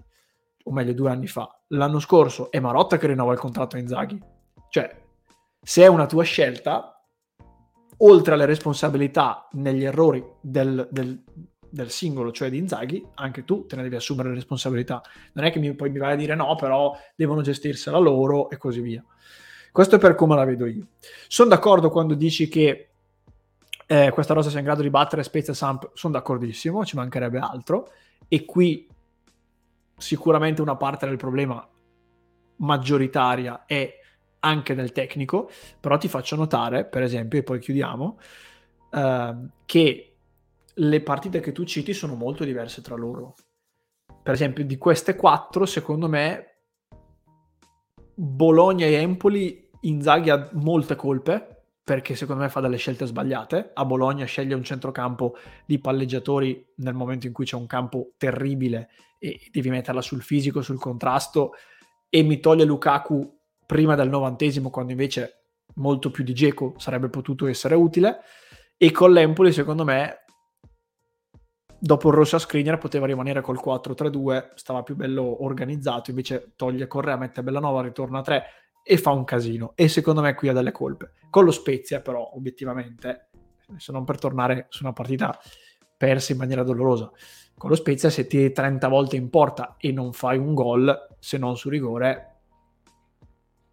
o meglio due anni fa. L'anno scorso è Marotta che rinnova il contratto a Inzaghi. Cioè, se è una tua scelta, oltre alle responsabilità negli errori del, del, del, singolo, cioè di Inzaghi, anche tu te ne devi assumere le responsabilità. Non è che mi, poi mi vai a dire no, però devono gestirsela loro e così via. Questo è per come la vedo io. Sono d'accordo quando dici che eh, questa rosa sia in grado di battere Spezia Samp, sono d'accordissimo, ci mancherebbe altro. E qui sicuramente una parte del problema maggioritaria è anche del tecnico, però ti faccio notare, per esempio, e poi chiudiamo, eh, che le partite che tu citi sono molto diverse tra loro. Per esempio, di queste quattro, secondo me, Bologna e Empoli Inzaghi ha molte colpe perché secondo me fa delle scelte sbagliate. A Bologna sceglie un centrocampo di palleggiatori nel momento in cui c'è un campo terribile e devi metterla sul fisico, sul contrasto e mi toglie Lukaku prima del novantesimo quando invece molto più di Geco sarebbe potuto essere utile e con l'Empoli secondo me dopo il rosso a Skriniar poteva rimanere col 4-3-2 stava più bello organizzato invece toglie Correa, mette Bellanova, ritorna a 3 e fa un casino. E secondo me qui ha delle colpe. Con lo Spezia, però, obiettivamente, se non per tornare su una partita persa in maniera dolorosa, con lo Spezia se tiri 30 volte in porta e non fai un gol, se non su rigore,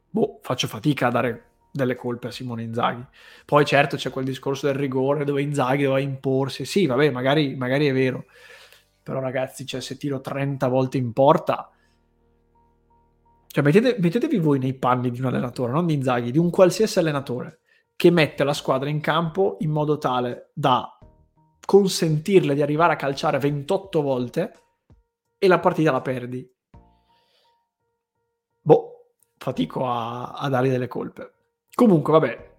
boh, faccio fatica a dare delle colpe a Simone Inzaghi. Poi certo c'è quel discorso del rigore dove Inzaghi doveva imporsi. Sì, vabbè, magari, magari è vero. Però ragazzi, cioè, se tiro 30 volte in porta cioè, mettete, mettetevi voi nei panni di un allenatore, non di Inzaghi, di un qualsiasi allenatore che mette la squadra in campo in modo tale da consentirle di arrivare a calciare 28 volte e la partita la perdi. Boh, fatico a, a dargli delle colpe. Comunque, vabbè,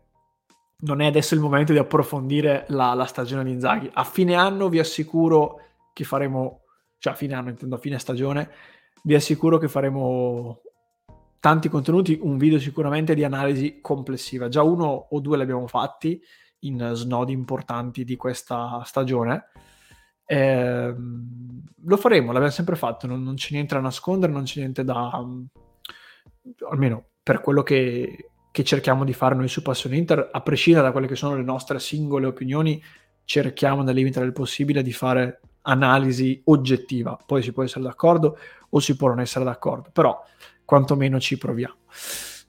non è adesso il momento di approfondire la, la, stagione di Inzaghi. A fine anno vi assicuro che faremo, cioè a fine anno intendo a fine stagione, vi assicuro che faremo tanti contenuti, un video sicuramente di analisi complessiva. Già uno o due li abbiamo fatti in snodi importanti di questa stagione. Eh, lo faremo, l'abbiamo sempre fatto, non, non, c'è niente da nascondere, non c'è niente da... almeno per quello che, che cerchiamo di fare noi su Passione Inter, a prescindere da quelle che sono le nostre singole opinioni, cerchiamo nel limite del possibile di fare analisi oggettiva. Poi si può essere d'accordo o si può non essere d'accordo, però quantomeno ci proviamo.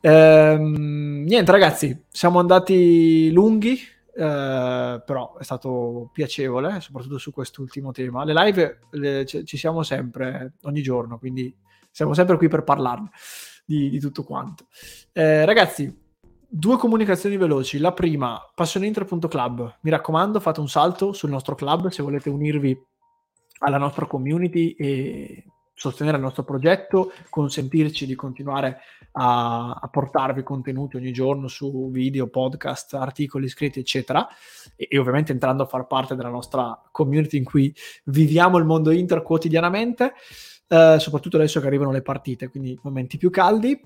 Ehm, niente ragazzi, siamo andati lunghi, eh, però è stato piacevole, soprattutto su quest'ultimo tema. Le live le, ci siamo sempre, ogni giorno, quindi siamo sempre qui per parlarne di, di tutto quanto. Eh, ragazzi, due comunicazioni veloci. La prima, passioneinter.club. Mi raccomando, fate un salto sul nostro club se volete unirvi alla nostra community e sostenere il nostro progetto, consentirci di continuare a, a, portarvi contenuti ogni giorno su video, podcast, articoli scritti, eccetera, e, e, ovviamente entrando a far parte della nostra community in cui viviamo il mondo Inter quotidianamente, eh, soprattutto adesso che arrivano le partite, quindi momenti più caldi.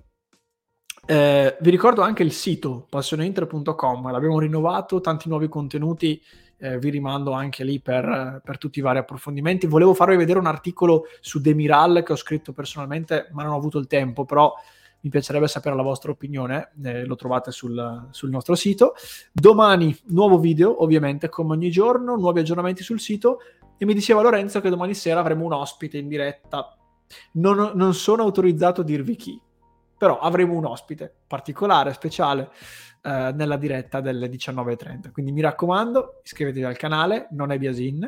Eh, vi ricordo anche il sito passioneinter.com, l'abbiamo rinnovato, tanti nuovi contenuti eh, vi rimando anche lì per, per, tutti i vari approfondimenti. Volevo farvi vedere un articolo su Demiral che ho scritto personalmente, ma non ho avuto il tempo, però mi piacerebbe sapere la vostra opinione, eh, lo trovate sul, sul, nostro sito. Domani nuovo video, ovviamente, come ogni giorno, nuovi aggiornamenti sul sito e mi diceva Lorenzo che domani sera avremo un ospite in diretta. Non, non sono autorizzato a dirvi chi, però avremo un ospite particolare, speciale eh, nella diretta delle 19.30. Quindi mi raccomando, iscrivetevi al canale, non è Biasin,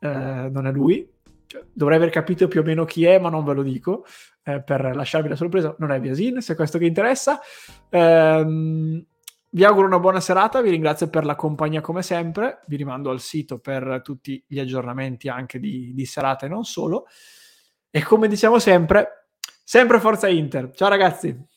eh, non è lui. Cioè, dovrei aver capito più o meno chi è, ma non ve lo dico eh, per lasciarvi la sorpresa. Non è Biasin, se è questo che interessa. Ehm, Vi auguro una buona serata, vi ringrazio per la compagnia come sempre, vi rimando al sito per tutti gli aggiornamenti anche di, di serata e non solo. E come diciamo sempre, sempre Forza Inter. Ciao ragazzi!